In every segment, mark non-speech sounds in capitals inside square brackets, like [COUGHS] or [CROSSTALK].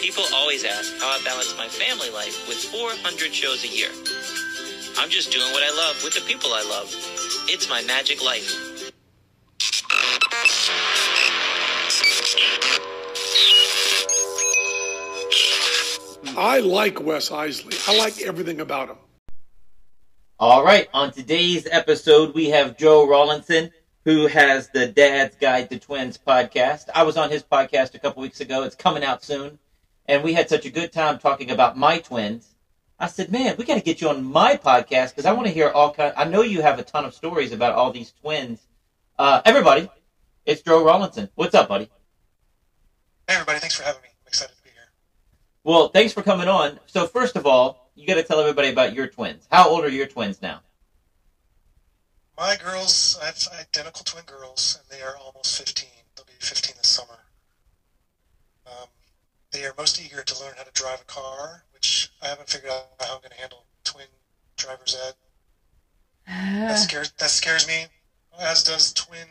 People always ask how I balance my family life with 400 shows a year. I'm just doing what I love with the people I love. It's my magic life. I like Wes Iseli. I like everything about him. All right, on today's episode, we have Joe Rawlinson, who has the Dad's Guide to Twins podcast. I was on his podcast a couple weeks ago. It's coming out soon. And we had such a good time talking about my twins. I said, man, we got to get you on my podcast because I want to hear all kind. I know you have a ton of stories about all these twins. Uh, everybody, it's Joe Rawlinson. What's up, buddy? Hey, everybody. Thanks for having me. I'm excited to be here. Well, thanks for coming on. So, first of all, you got to tell everybody about your twins. How old are your twins now? My girls, I have identical twin girls, and they are almost 15. They'll be 15 this summer. Um, they are most eager to learn how to drive a car, which I haven't figured out how I'm going to handle twin driver's ed. That scares that scares me, as does twin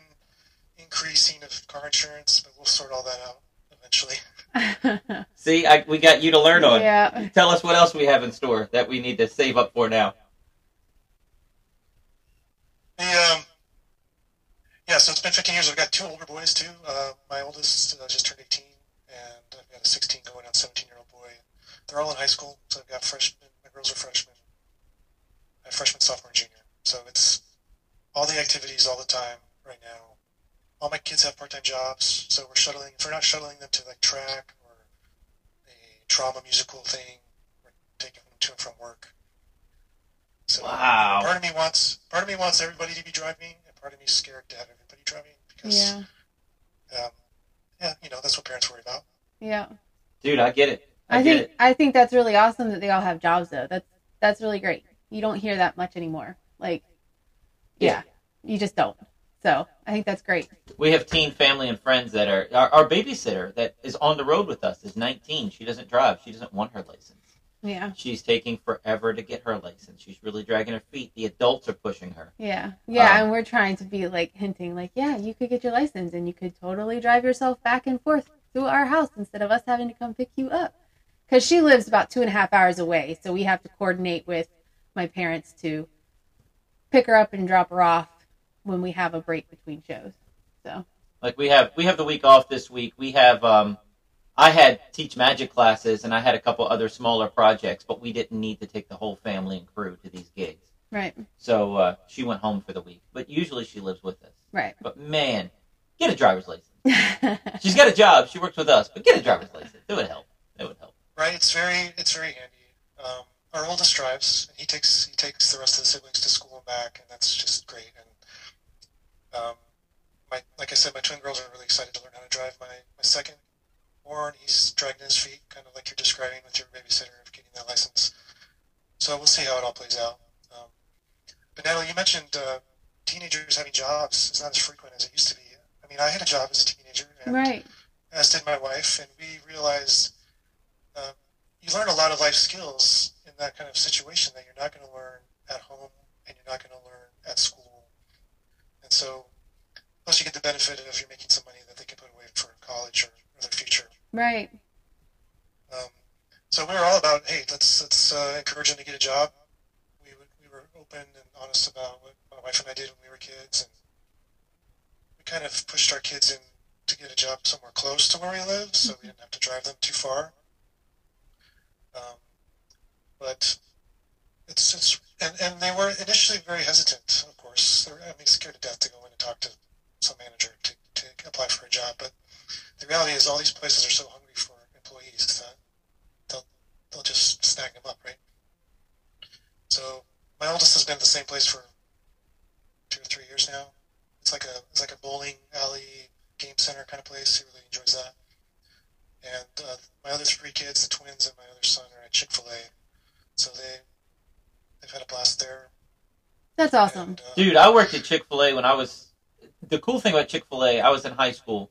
increasing of car insurance, but we'll sort all that out eventually. [LAUGHS] [LAUGHS] See, I, we got you to learn on. Yeah. Tell us what else we have in store that we need to save up for now. The, um, yeah, so it's been 15 years. I've got two older boys too. Uh, my oldest uh, just turned 18, and I've got a 16 going on 17 year old boy. They're all in high school, so I've got freshmen. My girls are freshmen. I have freshman, sophomore, and junior. So it's all the activities all the time right now. All my kids have part-time jobs, so we're shuttling. If we're not shuttling them to like track or a trauma musical thing, we're taking them to and from work. So Wow. part of me wants part of me wants everybody to be driving, and part of me is scared to have everybody driving because Yeah. um, yeah, you know that's what parents worry about. Yeah. Dude, I get it. I, I get think it. I think that's really awesome that they all have jobs though. That's that's really great. You don't hear that much anymore. Like yeah, you just don't. So, I think that's great. We have teen family and friends that are our, our babysitter that is on the road with us is 19. She doesn't drive. She doesn't want her license. Yeah. She's taking forever to get her license. She's really dragging her feet. The adults are pushing her. Yeah. Yeah, Um, and we're trying to be like hinting like, yeah, you could get your license and you could totally drive yourself back and forth to our house instead of us having to come pick you up. Cuz she lives about two and a half hours away, so we have to coordinate with my parents to pick her up and drop her off when we have a break between shows. So, Like we have we have the week off this week. We have um I had teach magic classes and I had a couple other smaller projects, but we didn't need to take the whole family and crew to these gigs. right. So uh, she went home for the week. But usually she lives with us. Right. But man, get a driver's license. [LAUGHS] She's got a job. She works with us, but get a driver's license. It would help. It would help. Right? It's very it's very handy. Um, our oldest drives, and he takes he takes the rest of the siblings to school and back, and that's just great. And um, my like I said, my twin girls are really excited to learn how to drive. My my second born, he's dragging his feet, kind of like you're describing with your babysitter of getting that license. So we'll see how it all plays out. Um, but Natalie, you mentioned uh, teenagers having jobs. It's not as frequent as it used to be. I mean, I had a job as a teenager, and right. as did my wife, and we realized uh, you learn a lot of life skills in that kind of situation that you're not going to learn at home and you're not going to learn at school. And so, plus you get the benefit of you're making some money that they can put away for college or, or their future. Right. Um, so we were all about, hey, let's let's uh, encourage them to get a job. We would, we were open and honest about what my wife and I did when we were kids, and we kind of pushed our kids in to get a job somewhere close to where we live, so we didn't have to drive them too far. Um, but it's it's and, and they were initially very hesitant. Of course, they were I mean scared to death to go in and talk to some manager to, to apply for a job. But the reality is, all these places are so hungry for employees that they'll they'll just snag them up, right? So my oldest has been at the same place for two or three years now. It's like a it's like a bowling alley game center kind of place. He really enjoys that. And uh, my other three kids, the twins and my other son, are at Chick Fil A, so they they've had a blast there. That's awesome. And, uh, Dude, I worked at Chick Fil A when I was. The cool thing about Chick Fil A, I was in high school,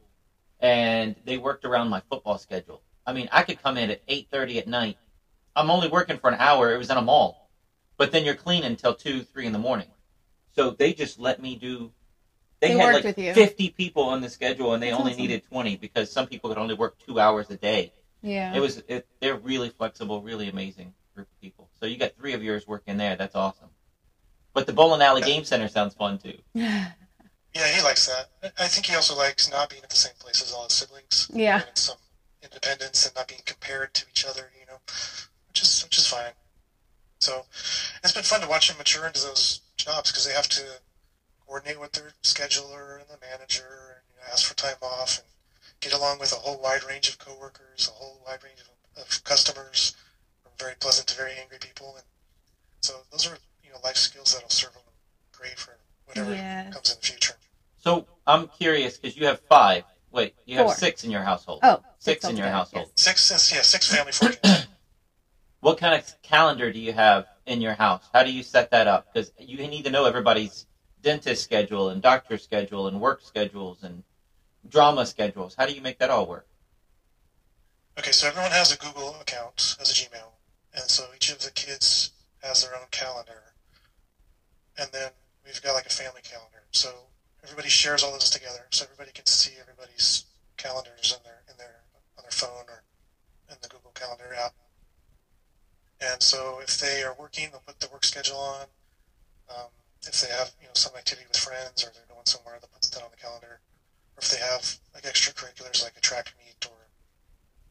and they worked around my football schedule. I mean, I could come in at eight thirty at night. I'm only working for an hour. It was in a mall, but then you're cleaning until two, three in the morning. So they just let me do. They, They had worked like with you. 50 people on the schedule, and they That's only awesome. needed 20 because some people could only work two hours a day. Yeah. It was it, they're really flexible, really amazing group of people. So you got three of yours working there. That's awesome. But the Bowling Alley Yeah. Game Center sounds fun too. [LAUGHS] Yeah, he likes that. I- think he also likes not being at the same place as all his siblings. Yeah. Some independence and not being compared to each other, you know, which is which is fine. So it's been fun to watch him mature into those jobs because they have to coordinate with their scheduler and the manager and you know, ask for time off and get along with a whole wide range of coworkers, a whole wide range of, of customers, from very pleasant to very angry people, and so those are you know life skills that'll serve him great for whatever Yes. comes in the future. So I'm curious because you have five. Wait, you have Four. six in your household. Oh, Six in your altogether, household. yes. Six, is- yeah, six family, four [CLEARS THROAT] kids. What kind of calendar do you have in your house? How do you set that up? Because you need to know everybody's dentist schedule and doctor schedule and work schedules and drama schedules. How do you make that all work? Okay, so everyone has a Google account, has a Gmail, and so each of the kids has their own calendar, and then we've got like a family calendar. So everybody shares all this together, so everybody can see everybody's calendars in their in their on their phone or in the Google Calendar app. And so if they are working, they'll put the work schedule on. Um, if they have you know some activity with friends or they're going somewhere, they'll put that on the calendar. Or if they have like extracurriculars like a track meet or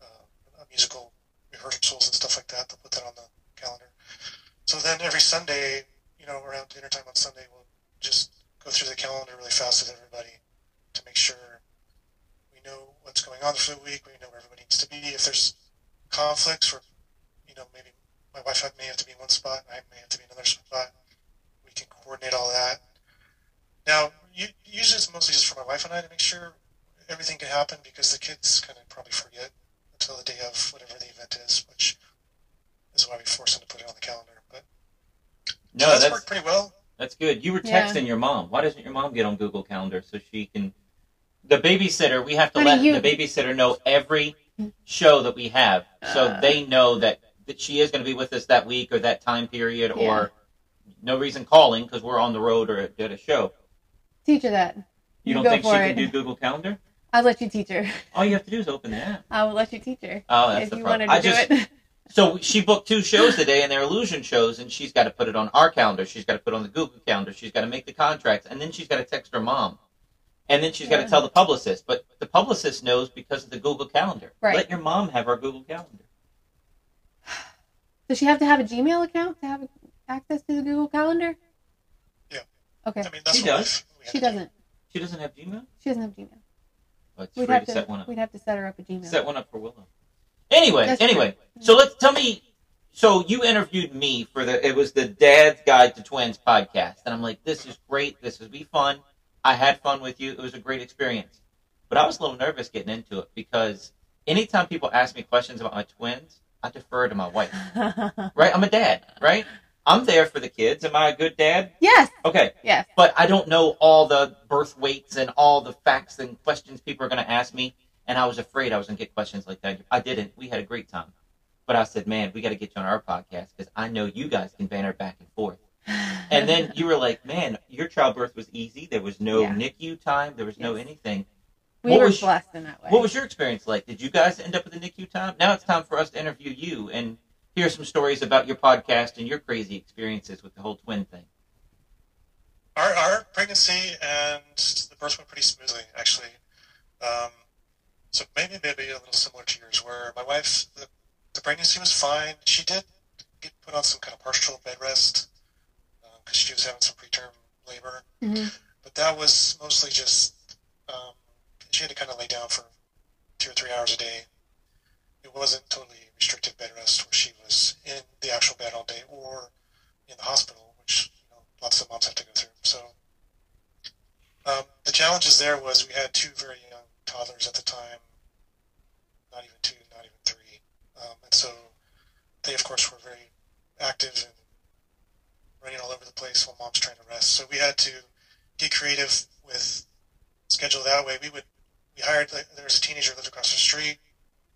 uh, musical rehearsals and stuff like that. They'll put that on the calendar. So then every Sunday, you know, around dinner time on Sunday, we'll just go through the calendar really fast with everybody to make sure we know what's going on for the week. We know where everybody needs to be. If there's conflicts, or you know, maybe my wife may have to be in one spot and I may have to be in another spot. We can coordinate all that. Now, usually it's mostly just for my wife and I to make sure everything can happen because the kids kind of probably forget until the day of whatever the event is, which is why we force them to put it on the calendar. But No, that's, that's worked pretty well. That's good. You were Yeah. texting your mom. Why doesn't your mom get on Google Calendar so she can? The babysitter. We have to Honey, let you- the babysitter know every show that we have, so Uh. they know that that she is going to be with us that week or that time period, Yeah. or no reason calling because we're on the road or at a show. Teach her that. You don't think she for can do Google Calendar? I'll let you teach her. All you have to do is open the app. I will let you teach her Oh, that's if the you problem. wanted to I do just it. [LAUGHS] so she booked two shows today, and they're illusion shows, and she's got to put it on our calendar. She's got to put it on the Google calendar. She's got to make the contracts, and then she's got to text her mom, and then she's got to tell the publicist. But the publicist knows because of the Google calendar. Right. Let your mom have our Google calendar. Does she have to have a Gmail account to have access to the Google Calendar? Yeah. Okay. I mean, that's She does. we've- we had She to do. doesn't. She doesn't have Gmail. She doesn't have Gmail. Well, it's We'd free have to to. set one up. We'd have to set her up a Gmail. Set one up for Willow. Anyway, That's anyway. true. So let's tell me. So you interviewed me for the. It was the Dad's Guide to Twins podcast, and I'm like, this is great. This will be fun. I had fun with you. It was a great experience. But I was a little nervous getting into it because anytime people ask me questions about my twins, I defer to my wife. [LAUGHS] Right? I'm a dad. Right? I'm there for the kids. Am I a good dad? yes. Okay. Yes. But I don't know all the birth weights and all the facts and questions people are going to ask me. And I was afraid I was going to get questions like that. I didn't. We had a great time. But I said, man, we got to get you on our podcast because I know you guys can banter back and forth. [LAUGHS] And then you were like, man, your childbirth was easy. There was no Yeah. NICU time. There was no anything. we what were was- blessed in that way. What was your experience like? Did you guys end up with the NICU time? Now it's time for us to interview you and hear some stories about your podcast and your crazy experiences with the whole twin thing. Our, our pregnancy and the birth went pretty smoothly, actually. Um, so maybe maybe a little similar to yours, where my wife, the, the pregnancy was fine. She did get put on some kind of partial bed rest because she was having some preterm labor, Mhm. but that was mostly just um, she had to kind of lay down for two or three hours a day. It wasn't totally restricted bed rest where she was in the actual bed all day or in the hospital, which you know lots of moms have to go through. So um, the challenges there was we had two very young toddlers at the time, not even two, not even three, um, and so they of course were very active and running all over the place while mom's trying to rest. So we had to get creative with schedule that way. We would we hired like, there was a teenager who lived across the street,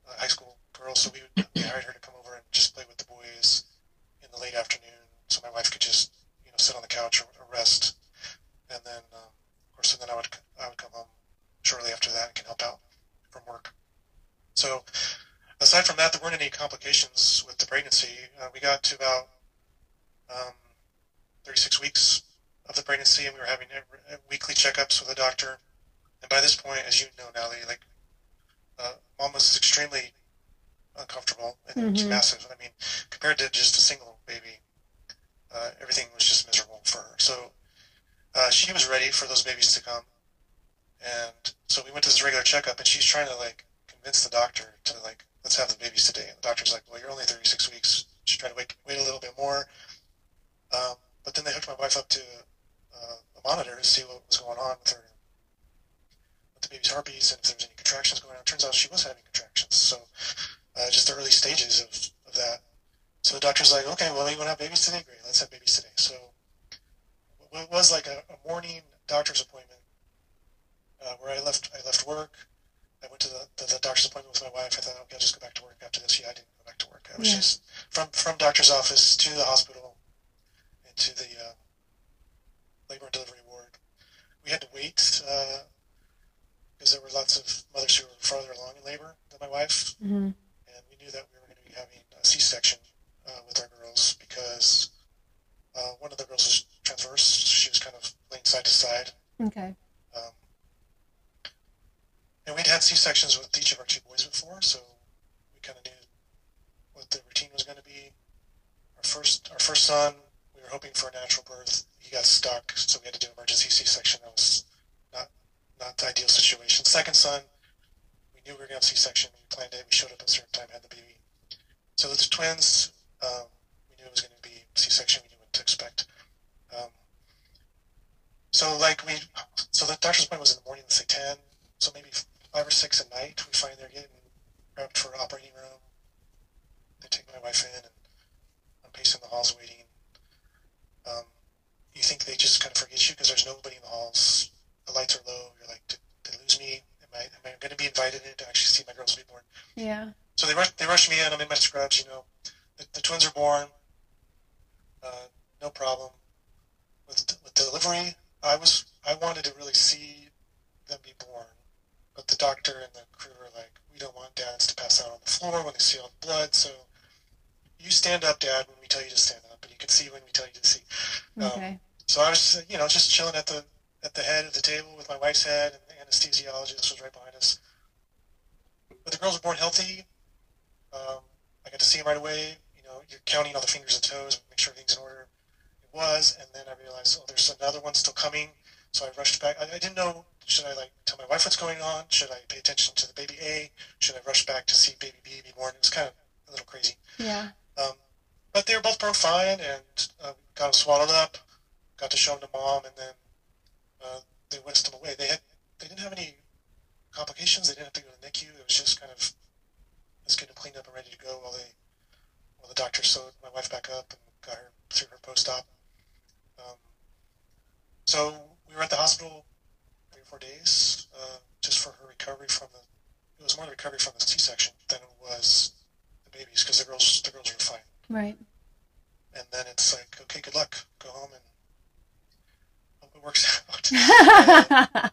a high school girl, so we, would, we hired her to come over and just play with the boys in the late afternoon, so my wife could just you know sit on the couch or, or rest, and then um, of course and then I would I would come home shortly after that and can help out from work. So aside from that, there weren't any complications with the pregnancy. Uh, we got to about um, 36 weeks of the pregnancy, and we were having every, weekly checkups with the doctor. And by this point, as you know, Natalie, like uh, mom was extremely uncomfortable and Mhm. massive. I mean, compared to just a single baby, uh, everything was just miserable for her. So uh, she was ready for those babies to come, and so we went to this regular checkup, and she's trying to like convince the doctor to like let's have the babies today. And the doctor's like, well, you're only 36 weeks. She tried to wait wait a little bit more, um, but then they hooked my wife up to uh, a monitor to see what was going on with her, with the baby's heartbeats, and if there was any contractions going on. It Turns out she was having contractions. So uh, just the early stages of, of that. So the doctor's like, okay, well, you want to have babies today? Great, let's have babies today. So it was like a, a morning doctor's appointment uh, where I left. I left work. I went to the, the, the doctor's appointment with my wife. I thought, okay, I'll just go back to work after this. Yeah, I didn't go back to work. I was Yeah. just from from doctor's office to the hospital and to the uh, labor and delivery ward. We had to wait because there were lots of mothers who were farther along in labor than my wife hmm and we knew that we were going to be having a C-section uh, with our girls because uh, one of the girls was transverse. She was kind of laying side to side, Okay. We'd had C-sections with each of our two boys before, so we kind of knew what the routine was going to be. Our first, our first son, we were hoping for a natural birth. He got stuck, so we had to do emergency C-section. That was not not the ideal situation. Second son, we knew we were going to have C-section. We planned it. We showed up at a certain time, had the baby. So the twins, um, we knew it was going to be C-section. We knew what to expect. Um, so like we, so the doctor's appointment was in the morning, let's say ten. So maybe five or six at night, we find they're getting prepped for operating room. They take my wife in, and I'm pacing the halls waiting. Um, you think they just kind of forget you because there's nobody in the halls. The lights are low. You're like, did they lose me? Am I, am I going to be invited in to actually see my girls be born? Yeah. So they rushed, they rushed me in. I'm in my scrubs, you know. The, the twins are born. Uh, no problem. With, with delivery, I was I wanted to really see them be born, but the doctor and the crew are like, we don't want dads to pass out on the floor when they see all the blood. So you stand up, dad, when we tell you to stand up, and you can see when we tell you to see. Um, Okay. so I was, you know, just chilling at the at the head of the table with my wife's head, and the anesthesiologist was right behind us. But the girls were born healthy. Um, I got to see them right away. You know, you're counting all the fingers and toes, make sure everything's in order. It was, and then I realized, oh, there's another one still coming. So I rushed back. I, I didn't know. Should I like tell my wife what's going on? Should I pay attention to the baby A? Should I rush back to see baby B be born? It was kind of a little crazy. Yeah. Um, but they were both broke fine and uh, got them swaddled up. Got to show them to mom, and then uh, they whisked them away. They had they didn't have any complications. They didn't have to go to the NICU. It was just kind of let's get cleaned up and ready to go while they while the doctor sewed my wife back up and got her through her post op. Um, so we were at the hospital three or four days uh, just for her recovery from the. It was more the recovery from the C-section than it was the babies because the girls the girls were fine. Right. And then it's like, okay, good luck. Go home and hope it works out.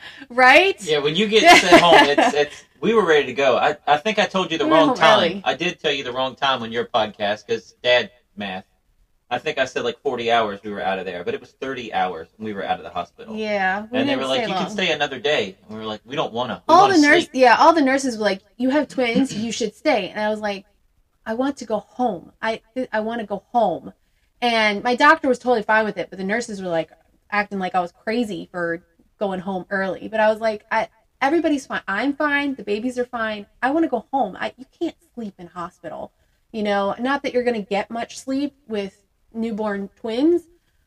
[LAUGHS] right? Yeah, when you get sent home, it's, it's we were ready to go. I, I think I told you the We wrong time. really. I did tell you the wrong time on your podcast because dad math. I think I said like 40 hours we were out of there, but it was 30 hours and we were out of the hospital. Yeah. and they were like, "You long. can stay another day," and we were like, "We don't want to." all the nurse yeah all the nurses were like you have twins you should stay. And i was like i want to go home. I i want to go home. And my doctor was totally fine with it but the nurses were like acting like i was crazy for going home early. But i was like i everybody's fine. I'm fine. The babies are fine. I want to go home. I you can't sleep in hospital you know? Not that you're going to get much sleep with newborn twins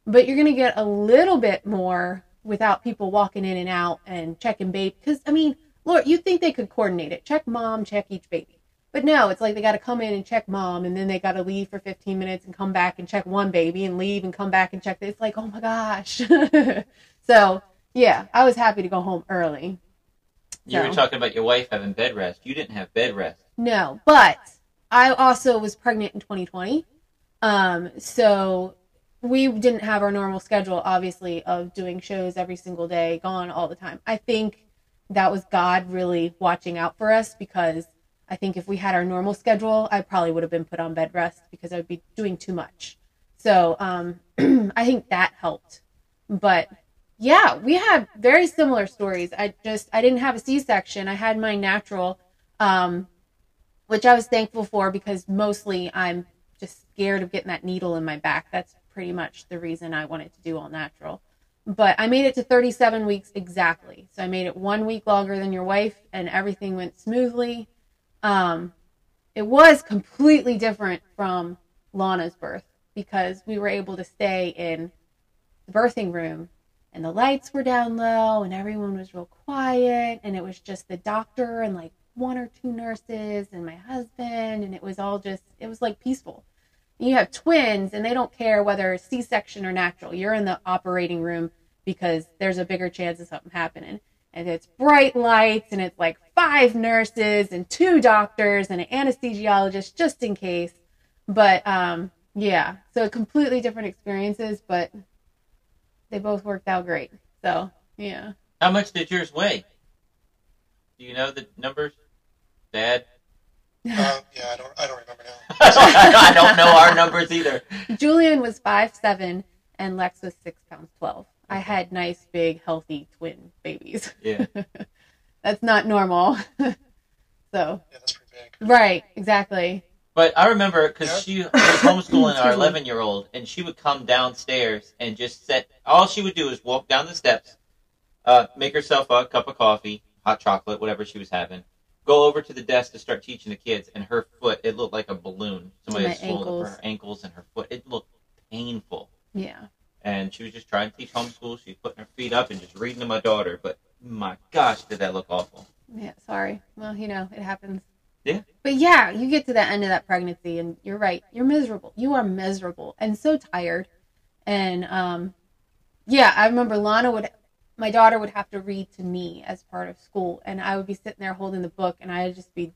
but you're going to get a little bit more without people walking in and out and checking baby because i mean Lord, you'd think they could coordinate it. Check mom, check each baby. But no, it's like they got to come in and check mom, and then they got to leave for 15 minutes and come back and check one baby and leave and come back and check. It's like, oh my gosh. [LAUGHS] so, yeah, I was happy to go home early. You were talking about your wife having bed rest. You didn't have bed rest. No, but I also was pregnant in 2020. Um, so we didn't have our normal schedule, obviously, of doing shows every single day, gone all the time. I think that was God really watching out for us because I think if we had our normal schedule, I probably would have been put on bed rest because I would be doing too much. So um, [CLEARS THROAT] I think that helped. But yeah, we had very similar stories. I just I didn't have a C-section. I had my natural, um, which I was thankful for because mostly I'm scared of getting that needle in my back. That's pretty much the reason I wanted to do all natural. But I made it to 37 weeks exactly. So I made it one week longer than your wife, and everything went smoothly. Um, it was completely different from Lana's birth because we were able to stay in the birthing room and the lights were down low and everyone was real quiet and it was just the doctor and like one or two nurses and my husband and it was all just it was like peaceful you have twins and they don't care whether c-section or natural you're in the operating room because there's a bigger chance of something happening and it's bright lights and it's like five nurses and two doctors and an anesthesiologist just in case but um yeah so completely different experiences but they both worked out great so yeah How much did yours weigh? Do you know the numbers? Dad? Um, yeah, I don't I don't remember now. I don't [LAUGHS] know our numbers either. Julian was five seven and Lex was six pounds twelve. I had nice, big, healthy twin babies. Yeah. [LAUGHS] That's not normal. [LAUGHS] so Yeah, that's pretty big. right, exactly. But I remember because she was homeschooling our [COUGHS] 11 year old, and she would come downstairs and just sit. All she would do is walk down the steps, uh, make herself a cup of coffee, hot chocolate, whatever she was having, go over to the desk to start teaching the kids, and her foot, it looked like a balloon. Somebody had swollen ankles. her ankles and her foot. It looked painful. Yeah. And she was just trying to teach homeschool. She was putting her feet up and just reading to my daughter. But my gosh, did that look awful. Yeah, sorry. Well, you know, it happens. Yeah. But yeah, you get to the end of that pregnancy and you're right. You're miserable. You are miserable and so tired. And um yeah, I remember Lana would my daughter would have to read to me as part of school and I would be sitting there holding the book and I'd just be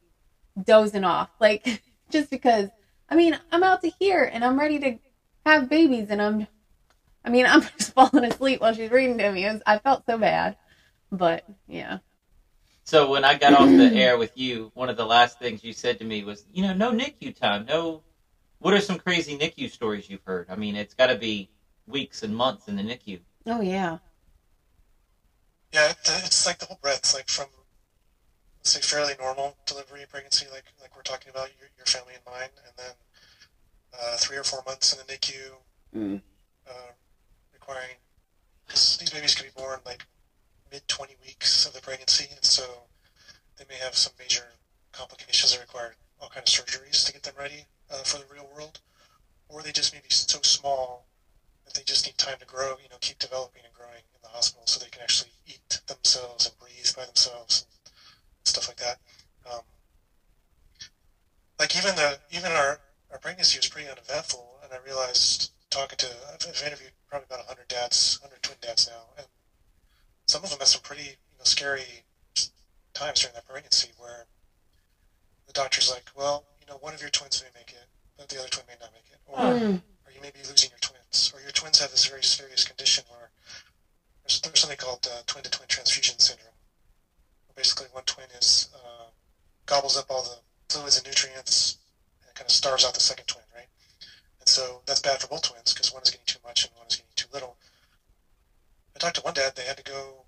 dozing off. [LAUGHS] Like just because I mean, I'm out to here and I'm ready to have babies and I'm I mean, [LAUGHS] I'm just falling asleep while she's reading to me. Was, I felt so bad. But yeah. So when I got off the air with you, one of the last things you said to me was, you know, no NICU time. No. What are some crazy NICU stories you've heard? I mean, it's got to be weeks and months in the NICU. Oh yeah. Yeah, it, it's like the whole breadth, like from let's say fairly normal delivery pregnancy, like like we're talking about your, your family and mine, and then uh, three or four months in the NICU, Mm. uh, requiring because these babies can be born like mid twenty weeks of the pregnancy, and so they may have some major complications that require all kind of surgeries to get them ready uh, for the real world, or they just may be so small that they just need time to grow, you know, keep developing and growing in the hospital so they can actually eat themselves and breathe by themselves and stuff like that. Um, like even the even our, our pregnancy was pretty uneventful, and I realized talking to I've, I've interviewed probably about 100 dads, 100 twin dads now, and some of them had some pretty you know scary times during that pregnancy where the doctor's like, well, you know, one of your twins may make it, but the other twin may not make it, or Mm. or you may be losing your twins, or your twins have this very serious condition where there's, something called uh, twin-to-twin transfusion syndrome. Basically, one twin is uh, gobbles up all the fluids and nutrients and kind of starves out the second twin, right? And so that's bad for both twins because one is getting too much and one is getting too little. I talked to one dad; they had to go,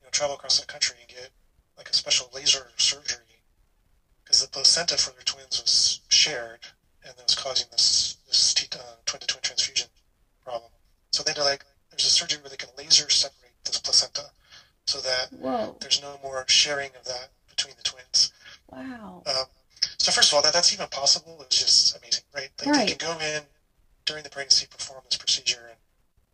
you know, travel across the country and get like a special laser surgery because the placenta for their twins was shared and that was causing this this t- uh, twin-to-twin transfusion problem. So they had to like there's a surgery where they can laser separate this placenta so that Whoa. there's no more sharing of that between the twins. Wow. Um, so first of all, that that's even possible is just amazing, right? Like Right. they can go in during the pregnancy, perform this procedure, and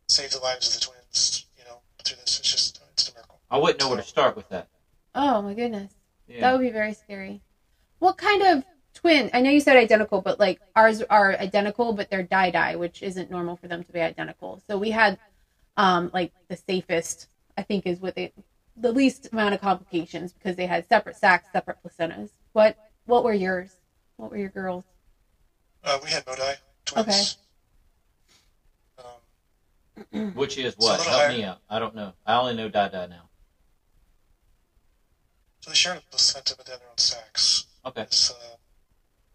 save the lives of the twins. You know, through this, it's just it's a miracle. I wouldn't know where to start with that. Oh my goodness. yeah. That would be very scary. What kind of twin? I know you said identical, but like ours are identical, but they're die die, which isn't normal for them to be identical. So we had um like the safest, I think, is with they the least amount of complications because they had separate sacs, separate placentas. What what were yours? What were your girls? Uh, we had Modi twins. Um, [CLEARS THROAT] Which is what? Help higher. me out. I don't know. I only know Dada now. so they share a placenta, but they have their own sacs. Okay. So,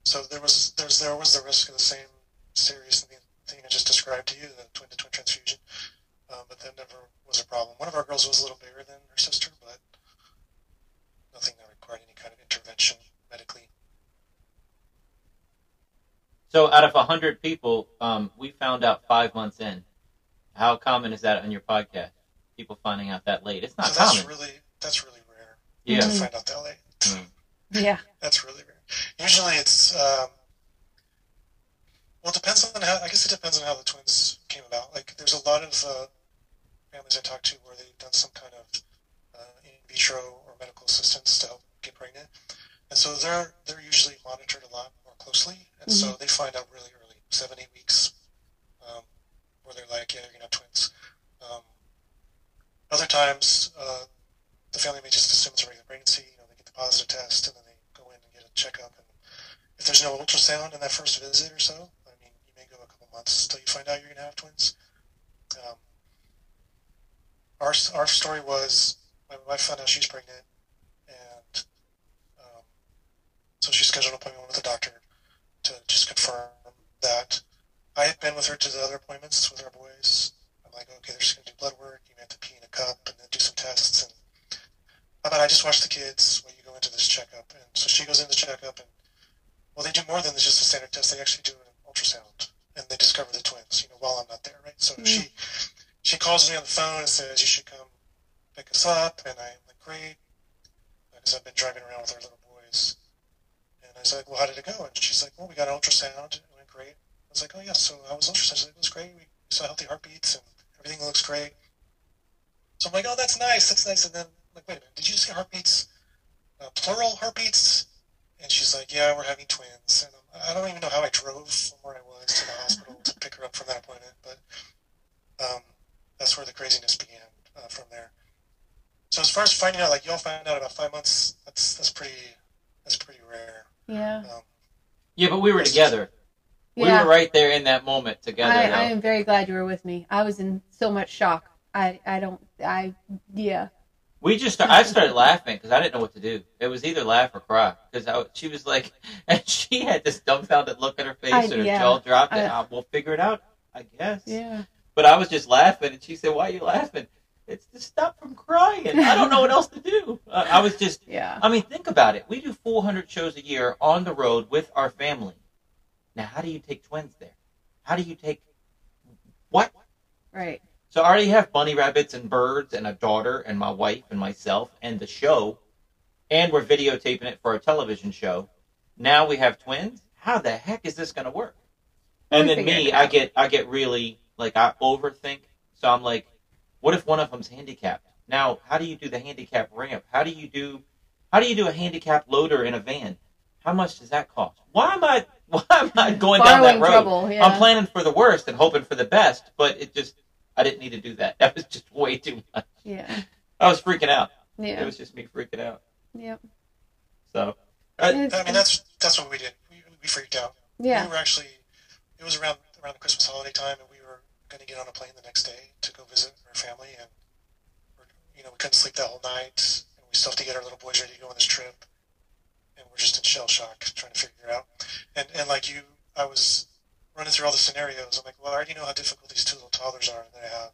so there was there's there was the risk of the same serious thing thing I just described to you, the twin to twin transfusion, um, but that never was a problem. One of our girls was a little bigger than her sister, but nothing that required any kind of intervention medically. So out of hundred people, um, we found out five months in. How common is that on your podcast? People finding out that late. It's not so that's common. really that's really rare yeah. to find out that late. Mm. [LAUGHS] Yeah. That's really rare. Usually it's um, well, it depends on how. I guess it depends on how the twins came about. Like, there's a lot of uh, families I talk to where they've done some kind of uh, in vitro or medical assistance to help get pregnant, and so they're they're usually monitored a lot more closely, and so they find out really early, seven eight weeks, um, where they're like, yeah, you're gonna have twins. Um, other times, uh, the family may just assume it's a regular pregnancy. You know, they get the positive test, and then they go in and get a checkup. And if there's no ultrasound in that first visit or so, I mean, you may go a couple months till you find out you're going to have twins. Um, our our story was my wife found out she's pregnant, and um, so she scheduled an appointment with the doctor to just confirm that I had been with her to the other appointments with our boys. I'm like, okay, they're just going to do blood work. You may have to pee in a cup and then do some tests. And how about I just watch the kids when you go into this checkup? And so she goes into the checkup, and well, they do more than just a standard test. They actually do an ultrasound, and they discover the twins. You know, while I'm not there, right? So Mm. she she calls me on the phone and says you should come pick us up, and I'm like, great, because I've been driving around with our little boys. And I was like, well, how did it go? And she's like, well, we got an ultrasound. It went great. I was like, oh yeah, so I was ultrasound. Like, it was great. We saw healthy heartbeats, and everything looks great. So I'm like, oh, that's nice, that's nice. And then I'm like, wait a minute, did you say heartbeats, uh, plural heartbeats? And she's like, yeah, we're having twins. And I'm, I don't even know how I drove from where I was to the hospital to pick her up from that appointment, but um, that's where the craziness began uh, from there. So as far as finding out, like y'all found out about five months, that's that's pretty that's pretty rare. Yeah. Um, Yeah, but we were together. We Yeah. were right there in that moment together. I. I am very glad you were with me. I was in so much shock. I, I don't, I, yeah. We just start, I started laughing because I didn't know what to do. It was either laugh or cry because she was like, [LAUGHS] and she had this dumbfounded look on her face I- and her yeah. jaw dropped. And I- I, we'll figure it out, I guess. Yeah. But I was just laughing, and she said, "Why are you laughing?" It's to stop from crying. I don't know what else to do. Uh, I was just, Yeah. I mean, think about it. We do 400 shows a year on the road with our family. Now, how do you take twins there? How do you take what? Right. So I already have bunny rabbits and birds and a daughter and my wife and myself and the show, and we're videotaping it for a television show. Now we have twins. How the heck is this going to work? And then me, I get I get really like I overthink. So I'm like, what if one of them's handicapped? Now, how do you do the handicap ramp? How do you do how do you do a handicap loader in a van? How much does that cost? Why am I [LAUGHS] why am I going down that road? trouble. Yeah. I'm planning for the worst and hoping for the best, but it just I didn't need to do that. [LAUGHS] That was just way too much. Yeah. I was freaking out. Yeah. It was just me freaking out. Yep. So It's- I mean, that's that's what we did. We, we freaked out. yeah. We were actually, it was around around the Christmas holiday time, and we were going to get on a plane the next day to go visit our family, and you know we couldn't sleep that whole night, and we still have to get our little boys ready to go on this trip, and we're just in shell shock trying to figure it out. And and like you, I was running through all the scenarios. I'm like, well, I already know how difficult these two little toddlers are that I have.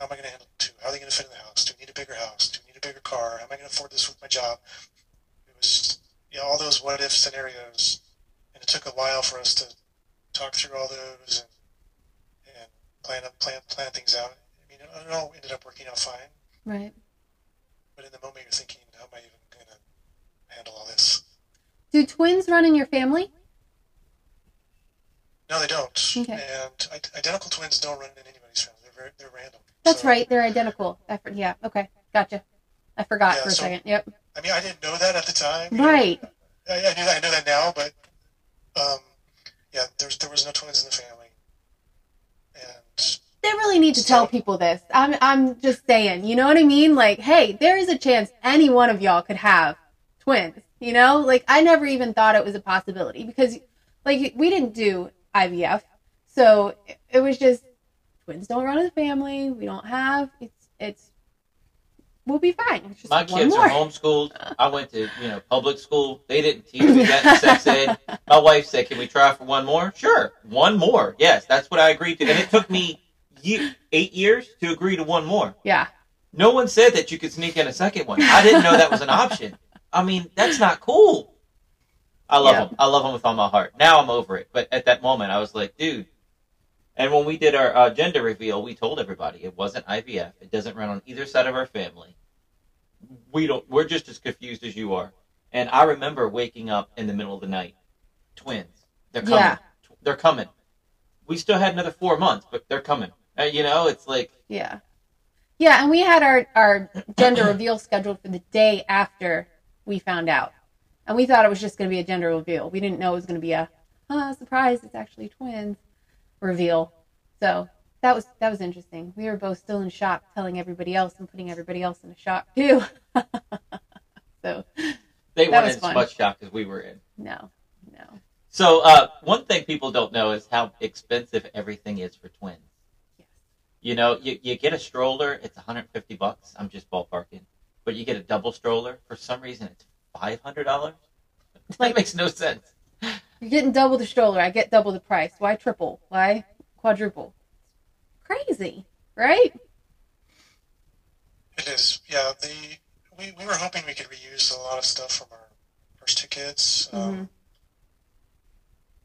How am I going to handle two? How are they going to fit in the house? Do we need a bigger house? Do we need a bigger car? How am I going to afford this with my job? It was you know, all those what if scenarios, and it took a while for us to talk through all those and plan plan plan things out. I mean, it all ended up working out fine, Right. but in the moment you're thinking, how am I even going to handle all this? Do twins run in your family? No, they don't. Okay. And identical twins don't run in anybody's family. They're very, they're random. That's So, right. They're identical. I for, yeah. Okay. Gotcha. I forgot Yeah, for a so- second. Yep. I mean, I didn't know that at the time. know. Right. I, I knew that. I know that now, but um, yeah, there's there was no twins in the family, They really need to tell people this. I'm I'm just saying, you know what I mean? Like, hey, there is a chance any one of y'all could have twins. You know? Like I never even thought it was a possibility because like we didn't do IVF. So it- was just twins don't run in the family. We don't have it's it's we'll be fine. Just My kids are homeschooled. I went to you know public school. They didn't teach me that in sex ed. [LAUGHS] My wife said, "Can we try for one more?" Sure, one more. Yes, that's what I agreed to, and it took me ye- eight years to agree to one more. Yeah, No one said that you could sneak in a second one. I didn't know that was an option. I mean, that's not cool. I love them. I love them with all my heart. Now I'm over it, but at that moment, I was like, dude. And when we did our uh, gender reveal, we told everybody it wasn't IVF. It doesn't run on either side of our family. We don't. We're just as confused as you are. And I remember waking up in the middle of the night, twins. They're coming. Yeah. They're coming. We still had another four months, but they're coming. Uh, you know, it's like yeah, yeah. And we had our our gender [CLEARS THROAT] reveal scheduled for the day after we found out, and we thought it was just going to be a gender reveal. We didn't know it was going to be a uh, surprise. It's actually twins reveal. So that was that was interesting. We were both still in shock, telling everybody else and putting everybody else in a shock too. [LAUGHS] so they That weren't was as much shocked as we were in. no, no. So, uh, one thing people don't know is how expensive everything is for twins. Yes. You know, you, you get a stroller, it's 150 bucks. I'm just ballparking. But you get a double stroller, for some reason it's $500. [LAUGHS] That Like- makes no sense. You're getting double the stroller. I get double the price. Why triple? Why quadruple? Crazy, right? It is, yeah. The we, we were hoping we could reuse a lot of stuff from our first two kids, um, Mhm.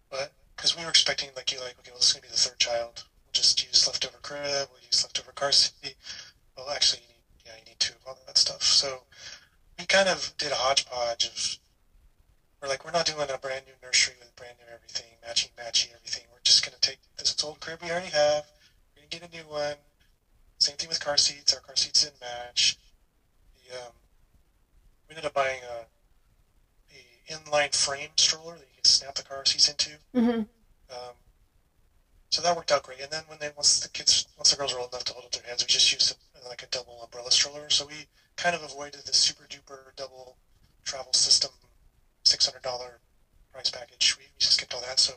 but because we were expecting like you like okay, well this is gonna be the third child. We'll just use leftover crib. We'll use leftover car seat. Well, actually, you need, yeah, you need two of all that stuff. So we kind of did a hodgepodge of. We're like, we're not doing a brand new nursery with brand new everything, matchy matchy everything. We're just gonna take this old crib we already have. Get a new one. Same thing with car seats. Our car seats didn't match. The, um, we ended up buying a, a inline frame stroller that you can snap the car seats into. Mm-hmm. Um, so that worked out great. And then when they once the kids once the girls were old enough to hold up their hands, we just used a, like a double umbrella stroller. So we kind of avoided the super duper double travel system six hundred dollar price package. We, we just skipped all that. So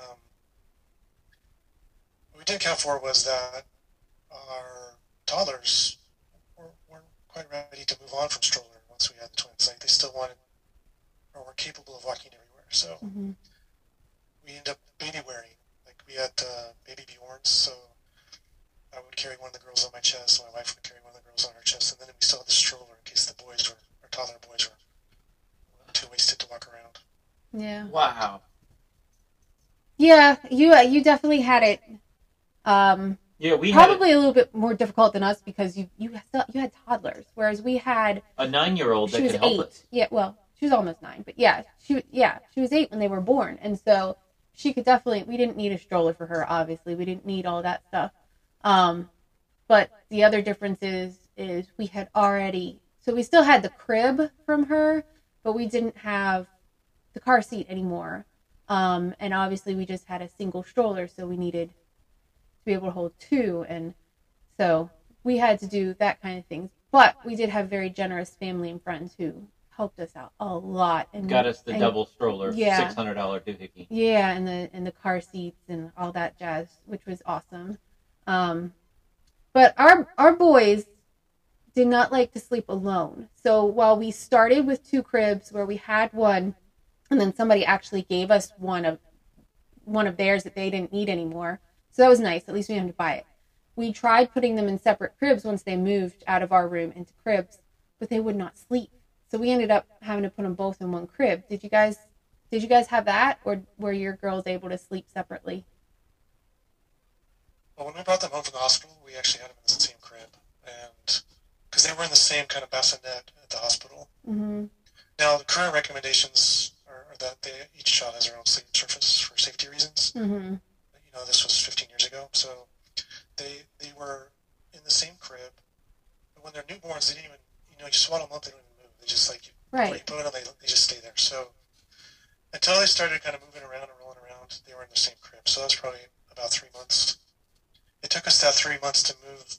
um, we didn't account for was that our toddlers were, weren't quite ready to move on from stroller once we had the twins. Like they still wanted or were capable of walking everywhere. So Mm-hmm. we ended up baby wearing. Like we had uh, baby Bjorns, so I would carry one of the girls on my chest, my wife would carry one of the girls on her chest, and then we still had the stroller in case the boys were, or toddler boys were too wasted to walk around. Yeah. Wow. Yeah. You uh, you definitely had it. Um, Yeah, we had probably a little bit more difficult than us because you you you had toddlers, whereas we had a nine year old that she was could help eight. us. Yeah, well, she was almost nine, but yeah, she yeah she was eight when they were born, and so she could definitely. We didn't need a stroller for her. Obviously, we didn't need all that stuff. Um, but the other difference is is we had already so we still had the crib from her, but we didn't have the car seat anymore. Um, and obviously we just had a single stroller, so we needed be able to hold two, and so we had to do that kind of things. But we did have very generous family and friends who helped us out a lot and Got us the and- double stroller, Yeah. six hundred dollar doohickey. yeah, and the and the car seats and all that jazz, which was awesome. Um, but our our boys did not like to sleep alone. So while we started with two cribs where we had one, and then somebody actually gave us one of one of theirs that they didn't need anymore. So that was nice. At least we didn't have to buy it. We tried putting them in separate cribs once they moved out of our room into cribs, but they would not sleep. So we ended up having to put them both in one crib. Did you guys did you guys have that, or were your girls able to sleep separately? Well, when we brought them home from the hospital, we actually had them in the same crib, and because they were in the same kind of bassinet at the hospital. Mm-hmm. Now, the current recommendations are, are that they, each child has their own sleep surface for safety reasons. Mm-hmm. Know, this was 15 years ago, so they they were in the same crib. But when they're newborns, they didn't even you know you swaddle them up, they don't even move. They just like you, Right. you put them, they they just stay there. So until they started kind of moving around and rolling around, they were in the same crib. So that was probably about three months. It took us that three months to move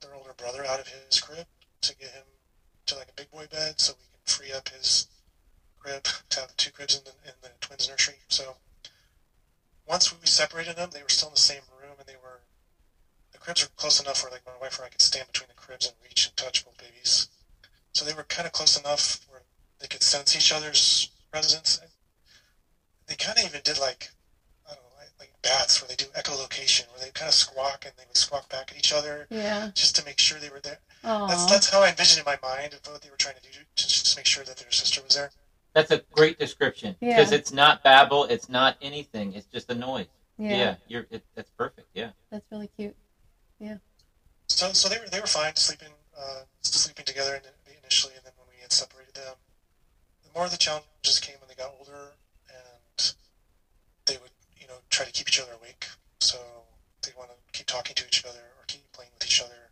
their older brother out of his crib to get him to like a big boy bed, so we can free up his crib to have the two cribs in the, in the twins nursery. So once we separated them, they were still in the same room, and they were the cribs were close enough where like my wife and I could stand between the cribs and reach and touch both babies. So they were kind of close enough where they could sense each other's presence. They kind of even did like I don't know, like, like bats where they do echolocation, where they kind of squawk and they would squawk back at each other Yeah. just to make sure they were there. Aw. That's that's how I envisioned in my mind of what they were trying to do to just make sure that their sister was there. That's a great description Yeah. because it's not babble, it's not anything, it's just a noise. yeah. Yeah, you're it, that's perfect. Yeah. That's really cute. Yeah. So so they were they were fine sleeping uh, sleeping together initially, and then when we had separated them, the more the challenges came when they got older, and they would you know try to keep each other awake. So they want to keep talking to each other or keep playing with each other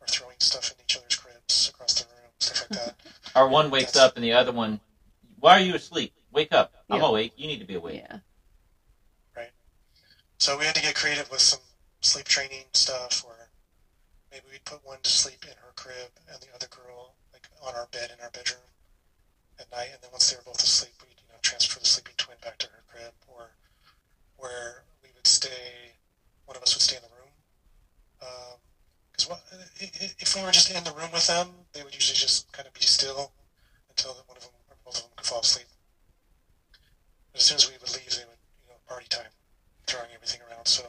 or throwing stuff in each other's cribs across the room, stuff like that. Or one wakes That's- up and the other one, why are you asleep? Wake up! I'm awake. You need to be awake. Yeah. Right. So we had to get creative with some sleep training stuff, or maybe we'd put one to sleep in her crib and the other girl like on our bed in our bedroom at night, and then once they were both asleep, we'd you know transfer the sleeping twin back to her crib, or where we would stay. One of us would stay in the room. Um, because what i- i- if we were just in the room with them, they would usually just kind of be still until one of them or both of them could fall asleep. But as soon as we would leave, they would you know party time throwing everything around. So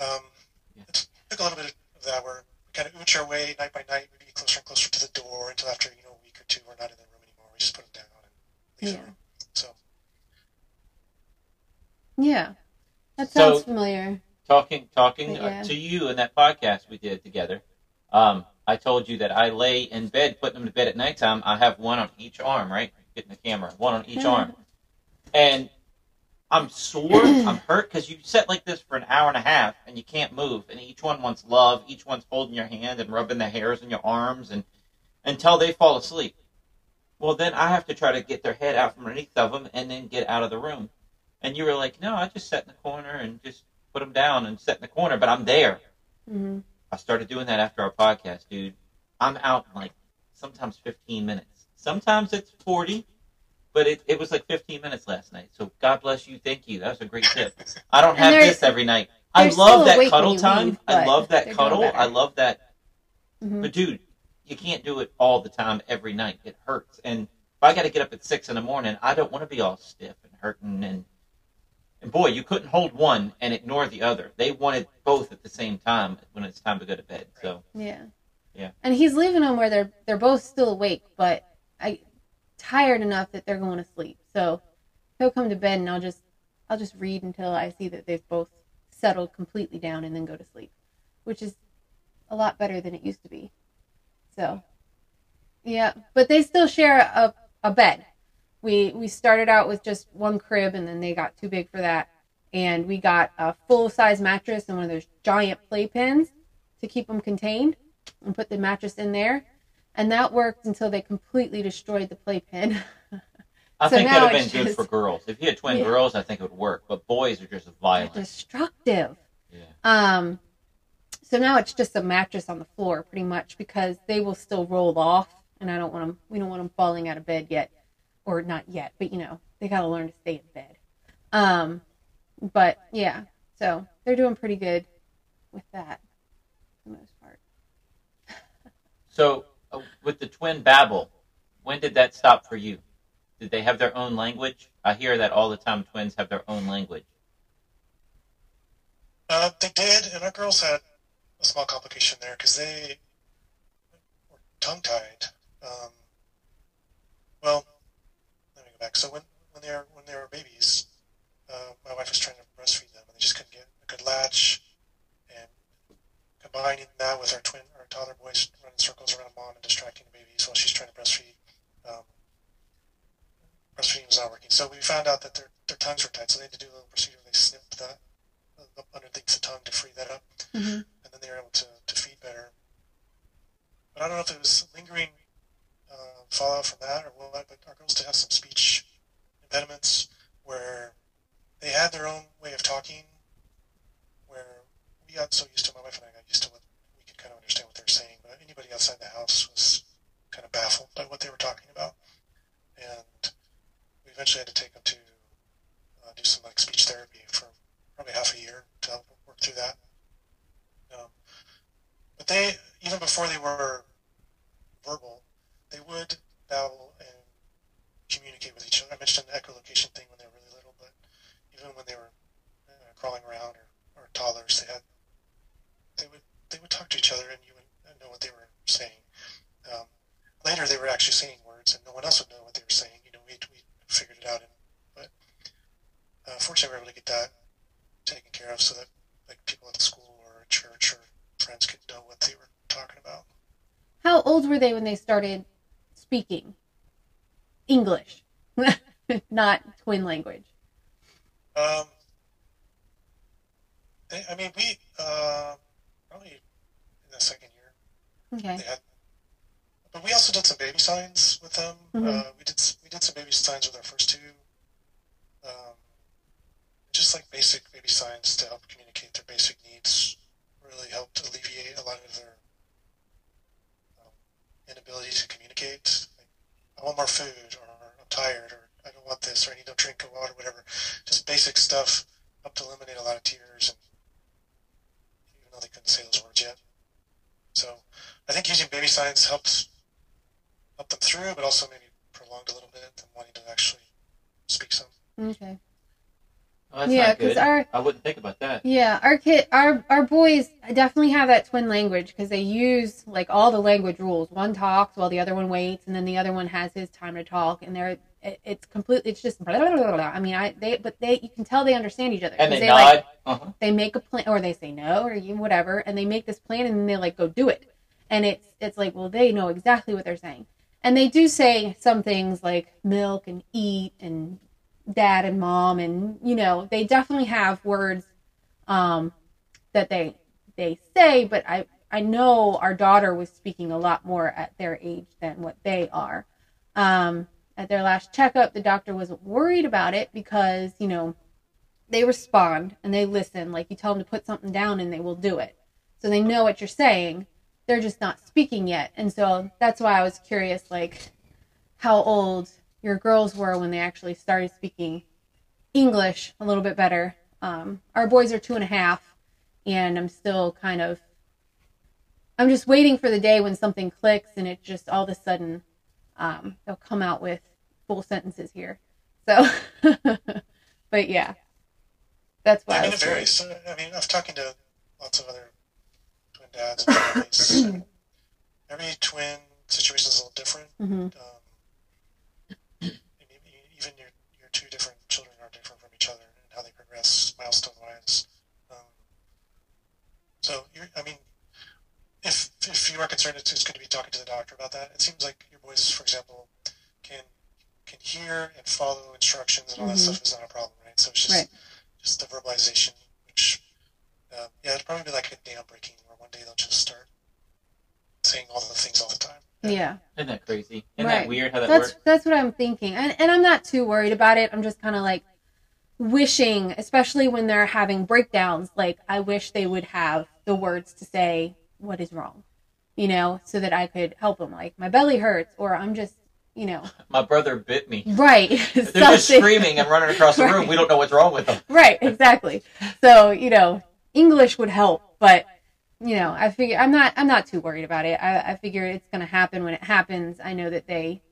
um, Yeah. it took a little bit of that where we kind of ooch our way night by night. We'd be closer and closer to the door until after you know a week or two, we're not in the room anymore. We just put them down and leave Yeah. the room. So Yeah. That So- sounds familiar. Talking talking Yeah. uh, to you in that podcast we did together. Um, I told you that I lay in bed, putting them to bed at nighttime. I have one on each arm, right? Getting the camera, one on each arm, and I'm sore. [CLEARS THROAT] I'm hurt because you sit like this for an hour and a half and you can't move, and each one wants love. Each one's holding your hand and rubbing the hairs in your arms, and until they fall asleep. Well, then I have to try to get their head out from underneath of them and then get out of the room. And you were like, "No, I just sat in the corner and just put them down and sit in the corner, but I'm there." hmm I started doing that after our podcast, dude. I'm out in like sometimes 15 minutes. Sometimes it's 40, but it, it was like 15 minutes last night. So God bless you. Thank you. That was a great tip. I don't have this every night. I love that cuddle time. leave, I love that cuddle. I love that. hmm But dude, you can't do it all the time every night. It hurts. And if I got to get up at six in the morning, I don't want to be all stiff and hurting. And and boy, you couldn't hold one and ignore the other. They wanted both at the same time when it's time to go to bed. So Yeah. Yeah. And he's leaving them where they're they're both still awake, but I tired enough that they're going to sleep. So he'll come to bed and I'll just I'll just read until I see that they've both settled completely down and then go to sleep, which is a lot better than it used to be. So yeah, but they still share a a bed. We we started out with just one crib and then they got too big for that. And we got a full size mattress and one of those giant playpens to keep them contained and put the mattress in there. And that worked until they completely destroyed the playpen. I [LAUGHS] So think that'd have been good just- for girls. If you had twin Yeah. girls, I think it would work. But boys are just violent. Destructive. Yeah. Um, so now it's just a mattress on the floor, pretty much, because they will still roll off, and I don't want them. We don't want them falling out of bed yet, or not yet, but you know they got to learn to stay in bed. Um, but yeah, so they're doing pretty good with that, for the most part. [LAUGHS] So uh, with the twin babble, when did that stop for you? Did they have their own language? I hear that all the time. Twins have their own language. Uh, they did, and our girls had a small complication there because they were tongue tied. Um, well, let me go back. So when when they were when they were babies, uh, my wife was trying to breastfeed them, and they just couldn't get a good latch. And combining that with our twin, our toddler boys running circles around mom and distracting the babies while she's trying to breastfeed, um, breastfeeding was not working. So we found out that their their tongues were tied, so they had to do a little procedure. They snipped that underneath the tongue to free that up, Mhm. and then they were able to, to feed better. But I don't know if it was lingering uh, fallout from that or what, but our girls did have some speech impediments where they had their own way of talking, where we got so used to, my wife and I got used to what we could kind of understand what they were saying, but anybody outside the house was kind of baffled by what they were talking about. And we eventually had to take them to uh, do some like speech therapy for probably half a year to help work through that. Um, but they even before they were verbal, they would babble and communicate with each other. I mentioned the echolocation thing when they were really little, but even when they were uh, crawling around or, or toddlers, they had they would they would talk to each other and you would know what they were saying. Um, later, they were actually saying words, and no one else would know what they were saying. You know, we we figured it out, and but uh, fortunately, we were able to get that taken care of so that like people at the school or church or friends could know what they were talking about. How old were they when they started speaking English, [LAUGHS] not twin language? Um, they, I mean, we uh, probably in the second year Okay. had, but we also did some baby signs with them. Mhm. Uh, we did we did some baby signs with our first two. Um, just like basic baby signs to help communicate their basic needs, really helped alleviate a lot of their inability to communicate. Like, I want more food, or I'm tired, or I don't want this, or I need a drink of water, whatever. Just basic stuff helped eliminate a lot of tears, and even though they couldn't say those words yet. So I think using baby signs helps help them through, but also maybe prolonged a little bit them wanting to actually speak some. Okay. Oh, that's Yeah, not 'cause good. our- I wouldn't think about that. Yeah, our kid, our our boys definitely have that twin language because they use like all the language rules. One talks while the other one waits, and then the other one has his time to talk, and they're it, it's completely it's just blah, blah, blah, blah. I mean, I they but they you can tell they understand each other And they, like nod. uh-huh. they make a plan or they say no or you whatever and they make this plan and then they like go do it and it's it's like well they know exactly what they're saying and they do say some things like milk and eat and dad and mom and you know they definitely have words um that they they say but i i know our daughter was speaking a lot more at their age than what they are um at their last checkup the doctor wasn't worried about it because you know they respond and they listen. Like you tell them to put something down and they will do it. So they know what you're saying. They're just not speaking yet. And so that's why I was curious, like, how old your girls were when they actually started speaking English a little bit better. Um, our boys are two and a half, and I'm still kind of. I'm just waiting for the day when something clicks and it just all of a sudden um, they'll come out with full sentences here. So, [LAUGHS] but yeah, that's why. I mean, it varies. I mean, I've talking to lots of other twin dads and families. [CLEARS THROAT] every twin situation is a little different. hmm Um, and e- even your your two different children are different from each other and how they progress milestone wise. Um, so you're, I mean, if if you are concerned, it's, it's good to be talking to the doctor about that. It seems like your boys, for example, can can hear and follow instructions and all that Mhm. stuff is not a problem, right? So it's just Right. just the verbalization, which uh, yeah, it'd probably be like a dam breaking, where one day they'll just start saying all the things all the time. Yeah, Isn't that crazy? Isn't Right. that weird how that that's works? that's what I'm thinking, and and I'm not too worried about it. I'm just kind of like wishing, especially when they're having breakdowns. Like I wish they would have the words to say what is wrong, you know, so that I could help them. Like my belly hurts, or I'm just, you know, [LAUGHS] My brother bit me. right. [LAUGHS] They're [LAUGHS] just screaming and running across the room. We don't know what's wrong with them. right exactly so you know english would help but you know i figure i'm not i'm not too worried about it. I, I figure it's going to happen when it happens. I know that they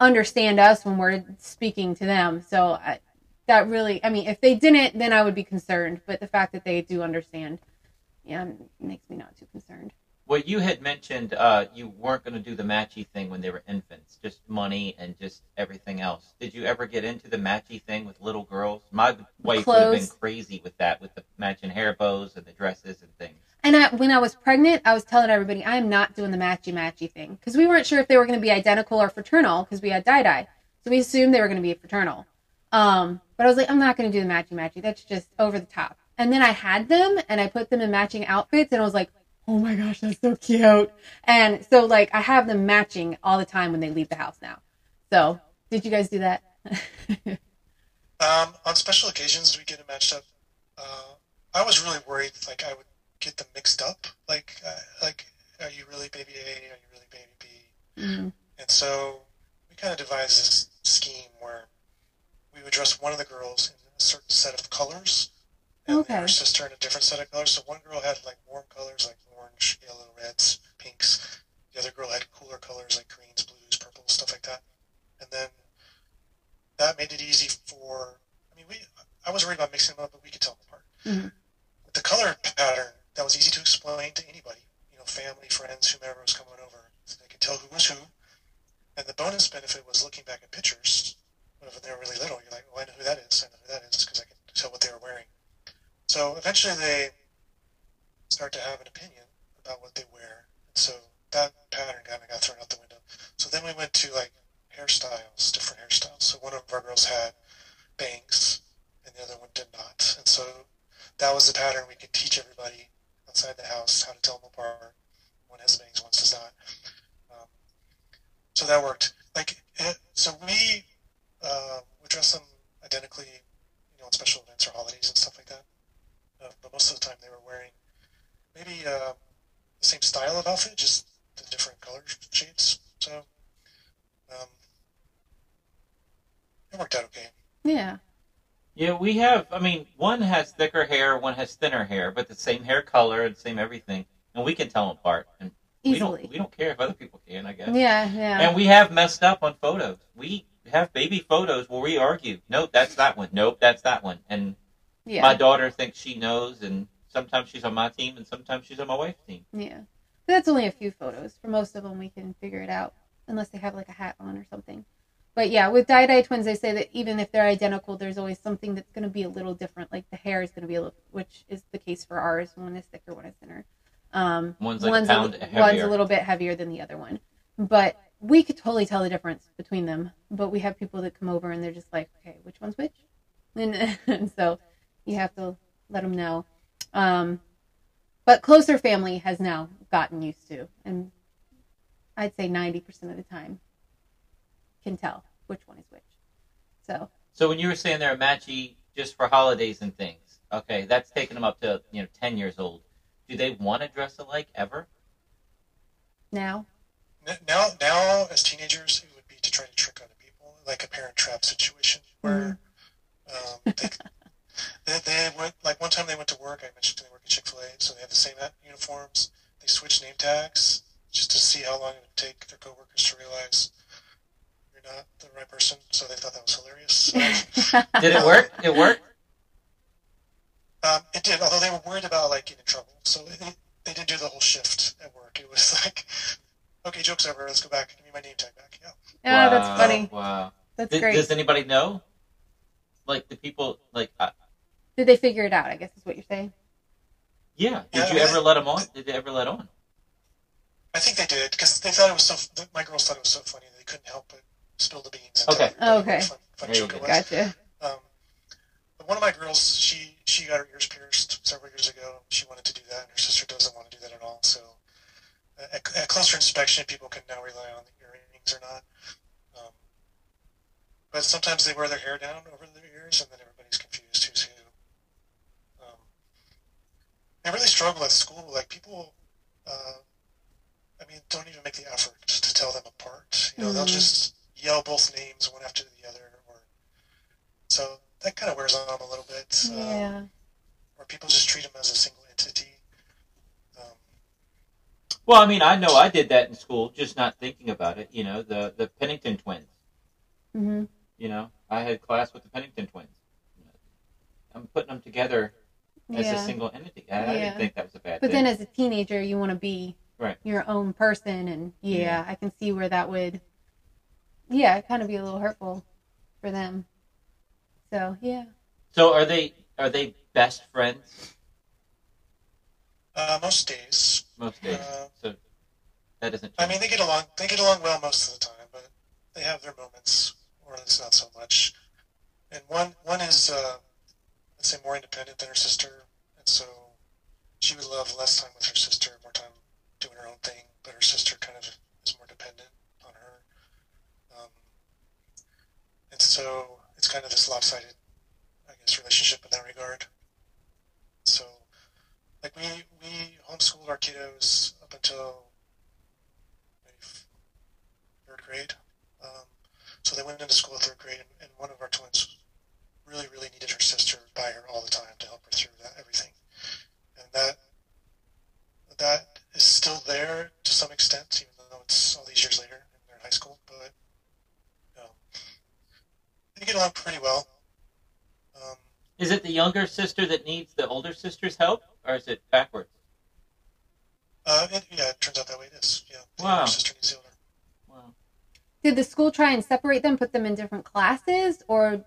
understand us when we're speaking to them. So I, that really i mean if they didn't then i would be concerned. But the fact that they do understand yeah makes me not too concerned. Well, you had mentioned uh, you weren't going to do the matchy thing when they were infants, just money and just everything else. Did you ever get into the matchy thing with little girls? My wife would have been crazy with that, with the matching hair bows and the dresses and things. And I, when I was pregnant, I was telling everybody I am not doing the matchy matchy thing because we weren't sure if they were going to be identical or fraternal because we had di-di, so we assumed they were going to be fraternal. Um, but I was like, I'm not going to do the matchy matchy. That's just over the top. And then I had them and I put them in matching outfits, and I was like, oh my gosh, that's so cute. And so like I have them matching all the time when they leave the house now. So did you guys do that? [LAUGHS] Um, on special occasions, we get it matched up. Uh, I was really worried, like I would get them mixed up. Like, uh, like, are you really baby A? Are you really baby B? Mhm. And so we kind of devised this scheme where we would dress one of the girls in a certain set of colors, and Okay. her sister in a different set of colors. So one girl had like warm colors, like orange yellow, reds, pinks. The other girl had cooler colors like greens, blues, purples, stuff like that. And then that made it easy for. I mean, we. I was worried about mixing them up, but we could tell them apart. Mhm. With the color pattern, that was easy to explain to anybody. You know, family, friends, whomever was coming over, so they could tell who was who. And the bonus benefit was looking back at pictures. When they were really little, you're like, "Well, I know who that is. I know who that is because I can tell what they were wearing." So eventually, they start to have an opinion about what they wear, and so that pattern kind of got thrown out the window. So then we went to like hairstyles, different hairstyles. So one of our girls had bangs, and the other one did not, and so that was the pattern we could teach everybody outside the house how to tell them apart. One has bangs, one does not. Um, so that worked. Like, it, so we uh, dress them identically, you know, on special events or holidays and stuff like that. Uh, but most of the time, they were wearing maybe uh, the same style of outfit, just the different color shades. So um, it worked out okay. Yeah. Yeah, we have. I mean, one has thicker hair, one has thinner hair, but the same hair color and same everything, and we can tell them apart. And we Easily. don't. We don't care if other people can. I guess. Yeah, yeah. And we have messed up on photos. We have baby photos where we argue. Nope, that's that one. Nope, that's that one. And yeah. my daughter thinks she knows, and sometimes she's on my team, and sometimes she's on my wife's team. Yeah. But that's only a few photos. For most of them, we can figure it out, unless they have like a hat on or something. But yeah, with di-di twins, they say that even if they're identical, there's always something that's going to be a little different. Like the hair is going to be a little, which is the case for ours. One is thicker, one is thinner. Um, One's like a one's heavier. one's a little bit heavier than the other one. But we could totally tell the difference between them. But we have people that come over and they're just like, okay, which one's which? And, [LAUGHS] and so you have to let them know. Um, but closer family has now gotten used to, and I'd say 90% of the time can tell which one is which. So, So when you were saying they're matchy just for holidays and things, okay, that's taking them up to you know ten years old. Do they want to dress alike ever? now, Now, now as teenagers, it would be to try to trick other people, like a parent trap situation where um, they, [LAUGHS] they, they went like one time they went to work. I mentioned they work at Chick Fil A, so they have the same at- uniforms. They switch name tags just to see how long it would take their coworkers to realize you're not the right person. So they thought that was hilarious. [LAUGHS] Did it work? It worked. Um, it did, although they were worried about like getting in trouble. So it, it, they didn't do the whole shift at work. It was [LAUGHS] like, okay, joke's over. Let's go back. Give me my name tag back. Yeah. Oh, that's funny. Wow. That's Th- great. Does anybody know? Like the people, like uh, Did they figure it out? I guess is what you're saying. yeah. Did Yeah, you I- ever let them on? Did they ever let on? I think they did because they thought it was so. th- My girls thought it was so funny they couldn't help but spill the beans. And Okay. tell Okay. What a fun, fun There you go. was. Gotcha. Um, but one of my girls, she she got her ears pierced several years ago. She wanted to do that, and her sister doesn't want to do that at all. So, uh, at, at closer inspection, people can now rely on the earrings or not. Um, but sometimes they wear their hair down over their ears, and then everybody's confused who's who. Um, I really struggle at school. Like people, uh, I mean, don't even make the effort to tell them apart. You know, they'll Mhm. just yell both names one after the other, or so that kind of wears on them a little bit. Um, Yeah. or people just treat them as a single entity. Um, Well, I mean, I know I did that in school, just not thinking about it. You know, the the Pennington twins. Mm-hmm. You know, I had class with the Pennington twins. I'm putting them together as a single entity. I, I Yeah. didn't think that was a bad But thing. then as a teenager, you want to be Right. your own person, and yeah, Yeah. I can see where that would, yeah, kind of be a little hurtful for them. So yeah, so are they are they best friends uh, most days, most days? Uh, so that doesn't. I mean, they get along. They get along well most of the time, but they have their moments where it's not so much. And one one is, uh, let's say, more independent than her sister, and so she would love less time with her sister, more time doing her own thing. But her sister kind of is more dependent And so it's kind of this lopsided, I guess, relationship in that regard. So, like we we homeschooled our kiddos up until third grade. Um, so they went into school third grade, and, and one of our twins really, really needed her sister by her all the time to help her through that everything, and that that is still there to some extent, even though it's all these years later they're in high school. But it the younger sister that needs the older sister's help, or is it backwards? Uh, it, yeah, it turns out that way it is. Yeah. The Wow. younger sister needs the older. Wow. Did the school try and separate them, put them in different classes, or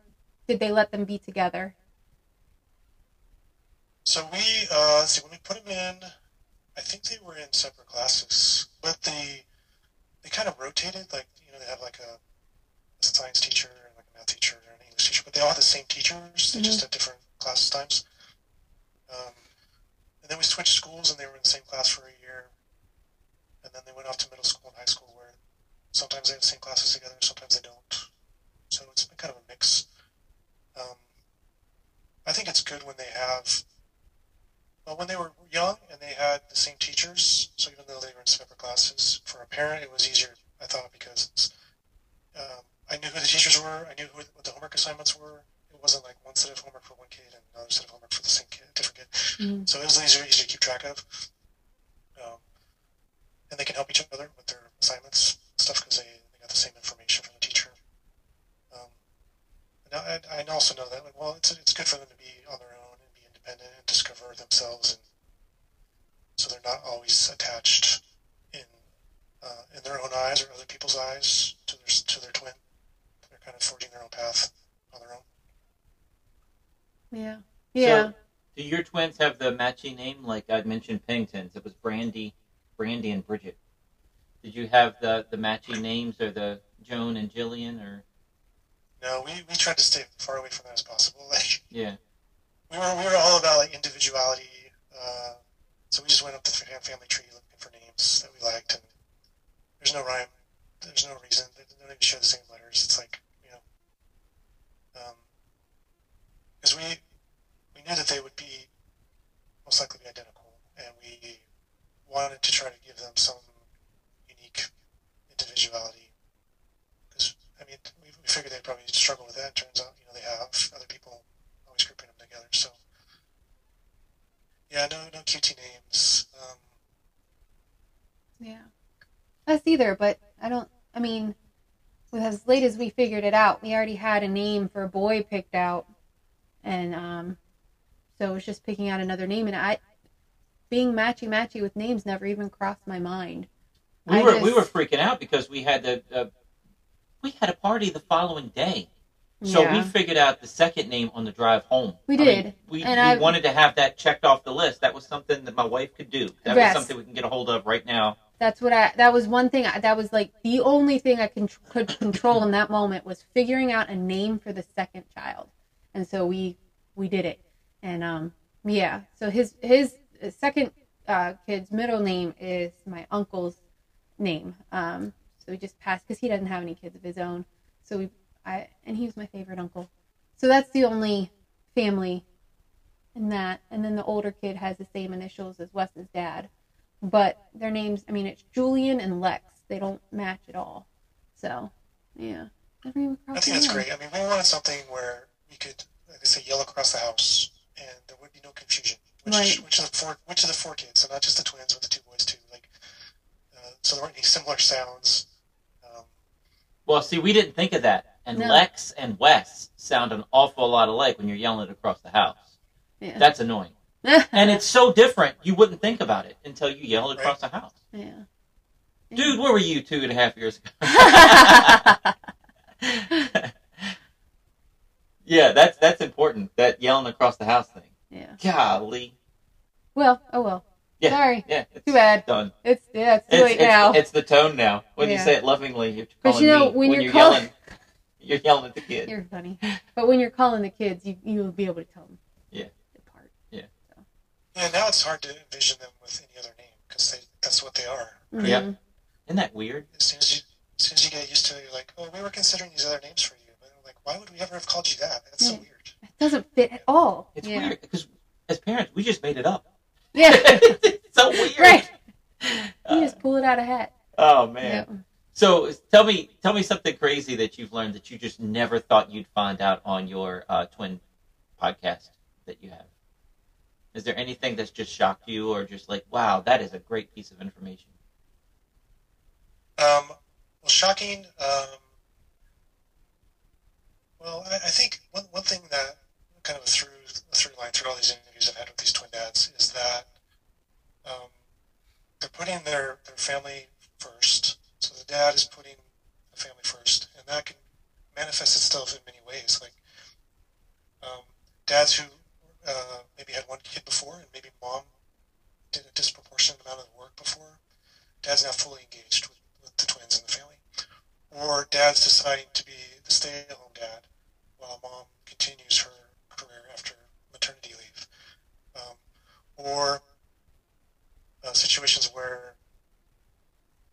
did they let them be together? So we, uh, let's see, when we put them in, I think they were in separate classes, but they they kind of rotated. Like you know, they have like a, a science teacher and like a math teacher and an English teacher, but they all had the same teachers. They just had different classes times. Um, and then we switched schools, and they were in the same class for a year. And then they went off to middle school and high school, where sometimes they have the same classes together, sometimes they don't. So it's been kind of a mix. Um, I think it's good when they have well, when they were young and they had the same teachers, so even though they were in separate classes, for a parent it was easier, I thought, because um, I knew who the teachers were, I knew who, what the homework assignments were. It wasn't like one set of homework for one kid and another set of homework for the same kid, different kid. Mhm. So it was easier, easier to keep track of. Um, and they can help each other with their assignments stuff because they, they got the same information from the teacher. Um, and I, I also know that, like, well, it's, it's good for them to be on their own and be independent and discover themselves, and so they're not always attached in uh, in their own eyes or other people's eyes to their to their twin. They're kind of forging their own path on their own. Yeah. Yeah. So, Do your twins have the matching name? Like I mentioned, Penningtons. It was Brandy, Brandy and Bridget. Did you have the the matching names, or the Joan and Jillian, or No, we, we tried to stay far away from that as possible. [LAUGHS] Like yeah? we were we were all about like individuality. Uh, so we just went up the family tree looking for names that we liked, and there's no rhyme. There's no reason. They don't even share the same letters. It's like because we we knew that they would be most likely be identical, and we wanted to try to give them some unique individuality. Because I mean, we, we figured they'd probably struggle with that. Turns out, you know, they have other people always grouping them together. So, yeah, no, no QT names. Um, Yeah. Us either, but I don't. I mean, as late as we figured it out, we already had a name for a boy picked out, and um, so it was just picking out another name. And I, being matchy matchy with names, never even crossed my mind. We I were just- we were freaking out because we had the uh, we had a party the following day. So we figured out the second name on the drive home. We I mean, did, we and we I- wanted to have that checked off the list. That was something that my wife could do. That Yes. was something we can get a hold of right now. That's what I. That was one thing. I, that was like the only thing I could control in that moment was figuring out a name for the second child, and so we we did it. And um, yeah. So his his second uh, kid's middle name is my uncle's name. Um, so we just passed because he doesn't have any kids of his own. So we I and he was my favorite uncle. So that's the only family in that. And then the older kid has the same initials as Wes's dad but their names i mean it's julian and lex they don't match at all so yeah never even I think that's mind. great. I mean, we wanted something where we could, like I say, yell across the house, and there would be no confusion. Which, Right. which of the four, which of the four kids, so not just the twins, but the two boys too. Like, uh, so there weren't any similar sounds. Um, Well, see, we didn't think of that. And No. Lex and Wes sound an awful lot alike when you're yelling it across the house. yeah. That's annoying. [LAUGHS] And it's so different, you wouldn't think about it until you yelled across the house. yeah Dude, where were you two and a half years ago? [LAUGHS] yeah, that's that's important. That yelling across the house thing. yeah Golly. well oh well Yeah. sorry Yeah, it's too bad done. it's yeah it's too It's, late it's, now it's the tone now. When you say it lovingly, you're But you know, me. when you're you're call- yelling, you're yelling at the kids. you're funny but when you're calling the kids you you'll be able to tell them Yeah. Yeah, now it's hard to envision them with any other name because that's what they are. Yeah. Mhm. Isn't that weird? As soon as you, as soon as you get used to it, you're like, oh, we were considering these other names for you. But I'm like, why would we ever have called you that? That's so weird. it doesn't fit at all It's yeah weird because as parents, we just made it up. yeah [LAUGHS] it's so weird. right [LAUGHS] you Uh, just pull it out of hat oh man. yeah. So tell me, tell me something crazy that you've learned that you just never thought you'd find out on your uh, twin podcast that you have. Is there anything that's just shocked you, or just like, wow, that is a great piece of information? Um, well, shocking. Um, well, I, I think one, one thing that kind of threw through a through line through all these interviews I've had with these twin dads is that um, they're putting their, their family first. So the dad is putting the family first, and that can manifest itself in many ways. Like um, dads who uh, maybe had one kid before, and maybe mom did a disproportionate amount of the work before. Dad's now fully engaged with, with the twins and the family, or dad's deciding to be the stay-at-home dad while mom continues her career after maternity leave, um, or uh, situations where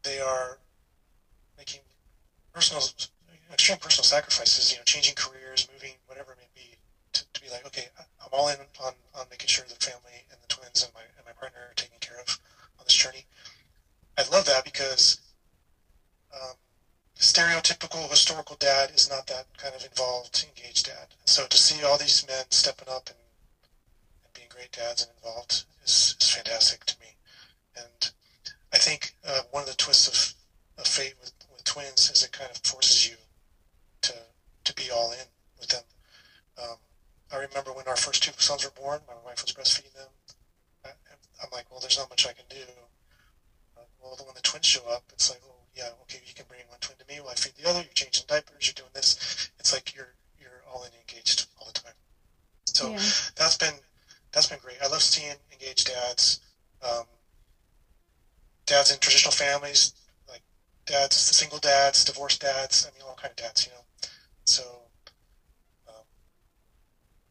they are making personal, extreme personal sacrifices, you know, changing careers, moving, whatever it may like, okay, I'm all in on, on making sure the family and the twins and my, and my partner are taken care of on this journey. I love that because um, stereotypical historical dad is not that kind of involved, engaged dad. So to see all these men stepping up and, and being great dads and involved is, is fantastic to me. And I think uh, one of the twists of, of fate with, with twins is it kind of forces you to to be all in with them. Um, I remember when our first two sons were born, my wife was breastfeeding them. I, I'm like, well, there's not much I can do. Uh, well, when the twins show up, it's like, oh yeah, okay, you can bring one twin to me while I feed the other. You're changing diapers. You're doing this. It's like you're you're all in engaged all the time. So Yeah. that's been that's been great. I love seeing engaged dads. Um, dads in traditional families, like dads, single dads, divorced dads. I mean, all kind of dads, you know. So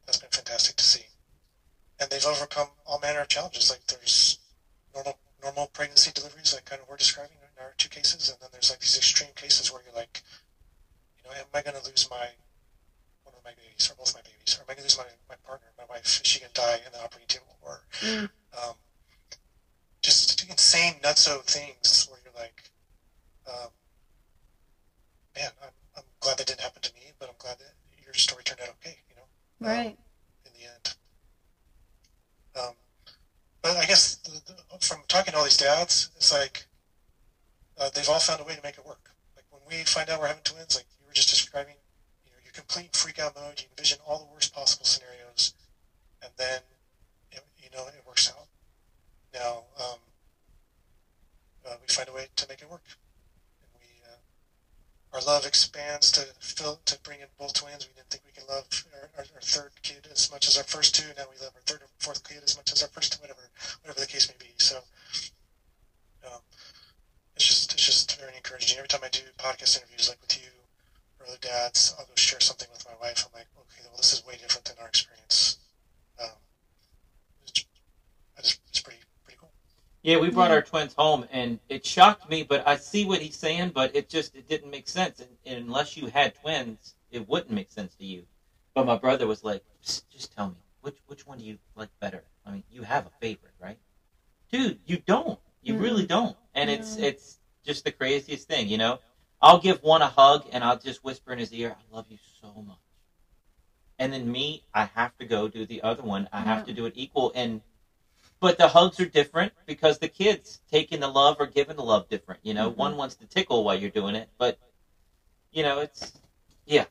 that's been fantastic to see, and they've overcome all manner of challenges. Like there's normal normal pregnancy deliveries, like kind of we're describing in our two cases, and then there's like these extreme cases where you're like, you know, am I going to lose my one of my babies or both my babies, or am I going to lose my my partner, my wife? Is she going to die in the operating table, or Mm. um, just insane nutso things where you're like, um, man, I'm, I'm glad that didn't happen to me, but I'm glad that your story turned out okay, know, Right. in the end. Um, but I guess the, the, from talking to all these dads, it's like uh, they've all found a way to make it work. Like when we find out we're having twins, like you were just describing, you know, you complete freak out mode, you envision all the worst possible scenarios, and then it, you know it works out. Now um, uh, we find a way to make it work, our love expands to fill to bring in both twins. We didn't think we could love our, our, our third kid as much as our first two. Now we love our third or fourth kid as much as our first two. Whatever, whatever the case may be. So um, it's just it's just very encouraging. Every time I do podcast interviews like with you or other dads, I'll go share something with my wife. I'm like, okay, well this is way different than our experience. Um, it's, it's pretty. Yeah, we brought Yeah. our twins home, and it shocked me. But I see what he's saying, but it just it didn't make sense. And, and unless you had twins, it wouldn't make sense to you. But my brother was like, "Just tell me which which one do you like better? I mean, you have a favorite, right, dude? You don't. You Mm. really don't. And it's it's just the craziest thing, you know. I'll give one a hug, and I'll just whisper in his ear, "I love you so much." And then me, I have to go do the other one. I have to do it equal, and but the hugs are different because the kids taking the love or giving the love different. You know, Mhm. one wants to tickle while you're doing it, but you know, it's yeah.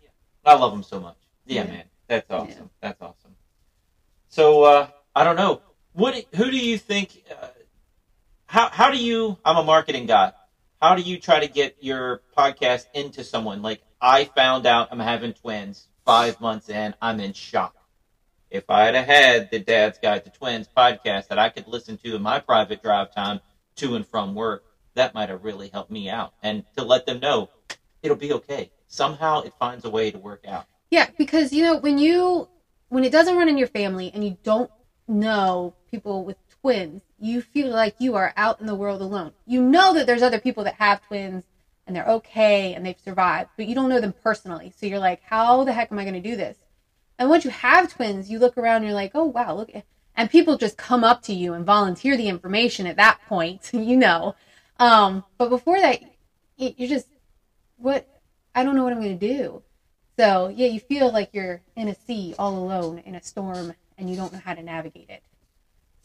I love them so much. Yeah, Yeah. man, that's awesome. That's awesome. So uh, I don't know. What? Who do you think? Uh, how how do you? I'm a marketing guy. How do you try to get your podcast into someone? Like I found out I'm having twins five months in. I'm in shock. If I had had the Dad's Guide to Twins podcast that I could listen to in my private drive time to and from work, that might have really helped me out. And to let them know it'll be okay. Somehow it finds a way to work out. Yeah, because you know when you when it doesn't run in your family and you don't know people with twins, you feel like you are out in the world alone. You know that there's other people that have twins and they're okay and they've survived, but you don't know them personally. So you're like, how the heck am I going to do this? And once you have twins, you look around and you're like, oh wow, look, and people just come up to you and volunteer the information at that point, [LAUGHS] you know. Um, but before that, you're just what I don't know what I'm going to do. So yeah, you feel like you're in a sea all alone in a storm and you don't know how to navigate it.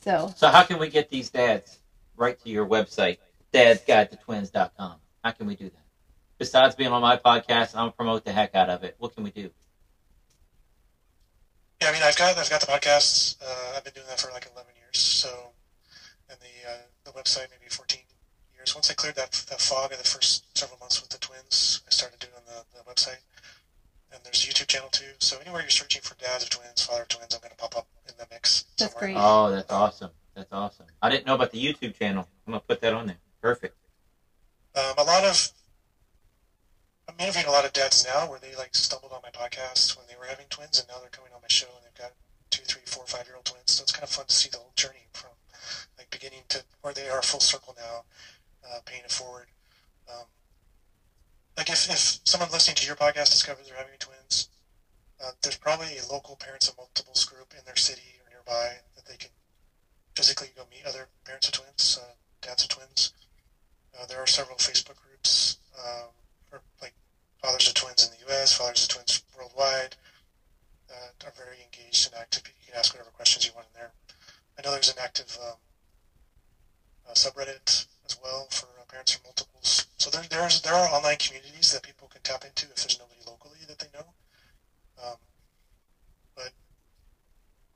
So So how can we get these dads right to your website, dadsguidetotwins.com? How can we do that? Besides being on my podcast, I'm gonna promote the heck out of it. What can we do? Yeah, I mean, I've got I've got the podcasts. Uh, I've been doing that for like 11 years. So, and the uh, the website maybe 14 years. Once I cleared that that fog of the first several months with the twins, I started doing the, the website. And there's a YouTube channel too. So anywhere you're searching for dads of twins, father of twins, I'm going to pop up in the mix. That's somewhere. great. Oh, that's awesome. That's awesome. I didn't know about the YouTube channel. I'm gonna put that on there. Perfect. Um, a lot of I'm interviewing a lot of dads now where they like stumbled on my podcast when they were having twins, and now they're coming on my show and they've got two, three, four, five year old twins. So it's kind of fun to see the whole journey from like beginning to where they are full circle now, uh, paying it forward. Um, like if, if someone listening to your podcast discovers they're having twins, uh, there's probably a local parents of multiples group in their city or nearby that they can physically go meet other parents of twins, uh, dads of twins. Uh, there are several Facebook groups um, for like fathers of twins in the U.S., fathers of twins worldwide that are very engaged and active. You can ask whatever questions you want in there. I know there's an active um, uh, subreddit as well for uh, parents of multiples. So there, there's there are online communities that people can tap into if there's nobody locally that they know. Um, but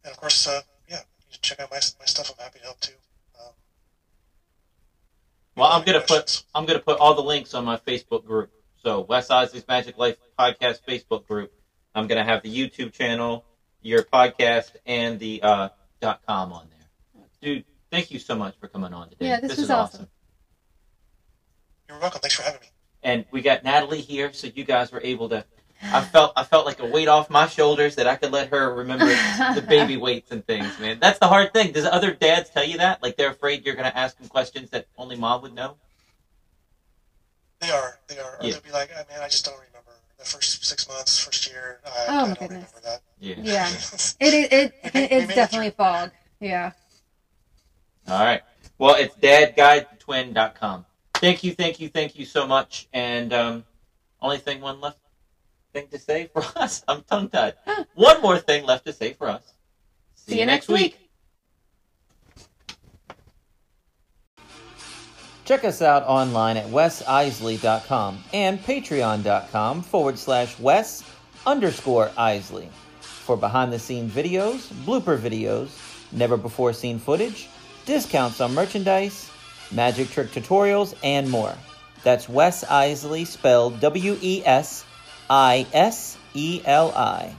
and of course, uh, yeah, you check out my my stuff. I'm happy to help too. Um, Well, I'm gonna put? I'm gonna put all the links on my Facebook group. So Wes Iseli's Magic Life Podcast Facebook group. I'm gonna have the YouTube channel, your podcast, and the uh, dot com on there. Dude, thank you so much for coming on today. Yeah, this was is awesome. You're welcome. Thanks for having me. And we got Natalie here, so you guys were able to. I felt I felt like a weight off my shoulders that I could let her remember the [LAUGHS] baby weights and things, man. That's the hard thing. Does other dads tell you that? Like they're afraid you're going to ask them questions that only mom would know? They are. They are. Or Yeah. they'll be like, oh, man, I just don't remember the first six months, first year. I, Oh, I my don't goodness. remember that. Yeah. Yeah. [LAUGHS] It it, it, We made- it's made it definitely fog. Yeah. All right. Well, it's dadguidetwin.com. Thank you, thank you, thank you so much. And um, only thing one left thing to say [LAUGHS] for us. I'm tongue tied. [GASPS] One more thing left to say for us. See you next week. Check us out online at wesiseli.com and patreon.com forward slash wes underscore iseli for behind the scenes videos, blooper videos, never before seen footage, discounts on merchandise, magic trick tutorials, and more. That's Wes Iseli spelled W E S I S E L I.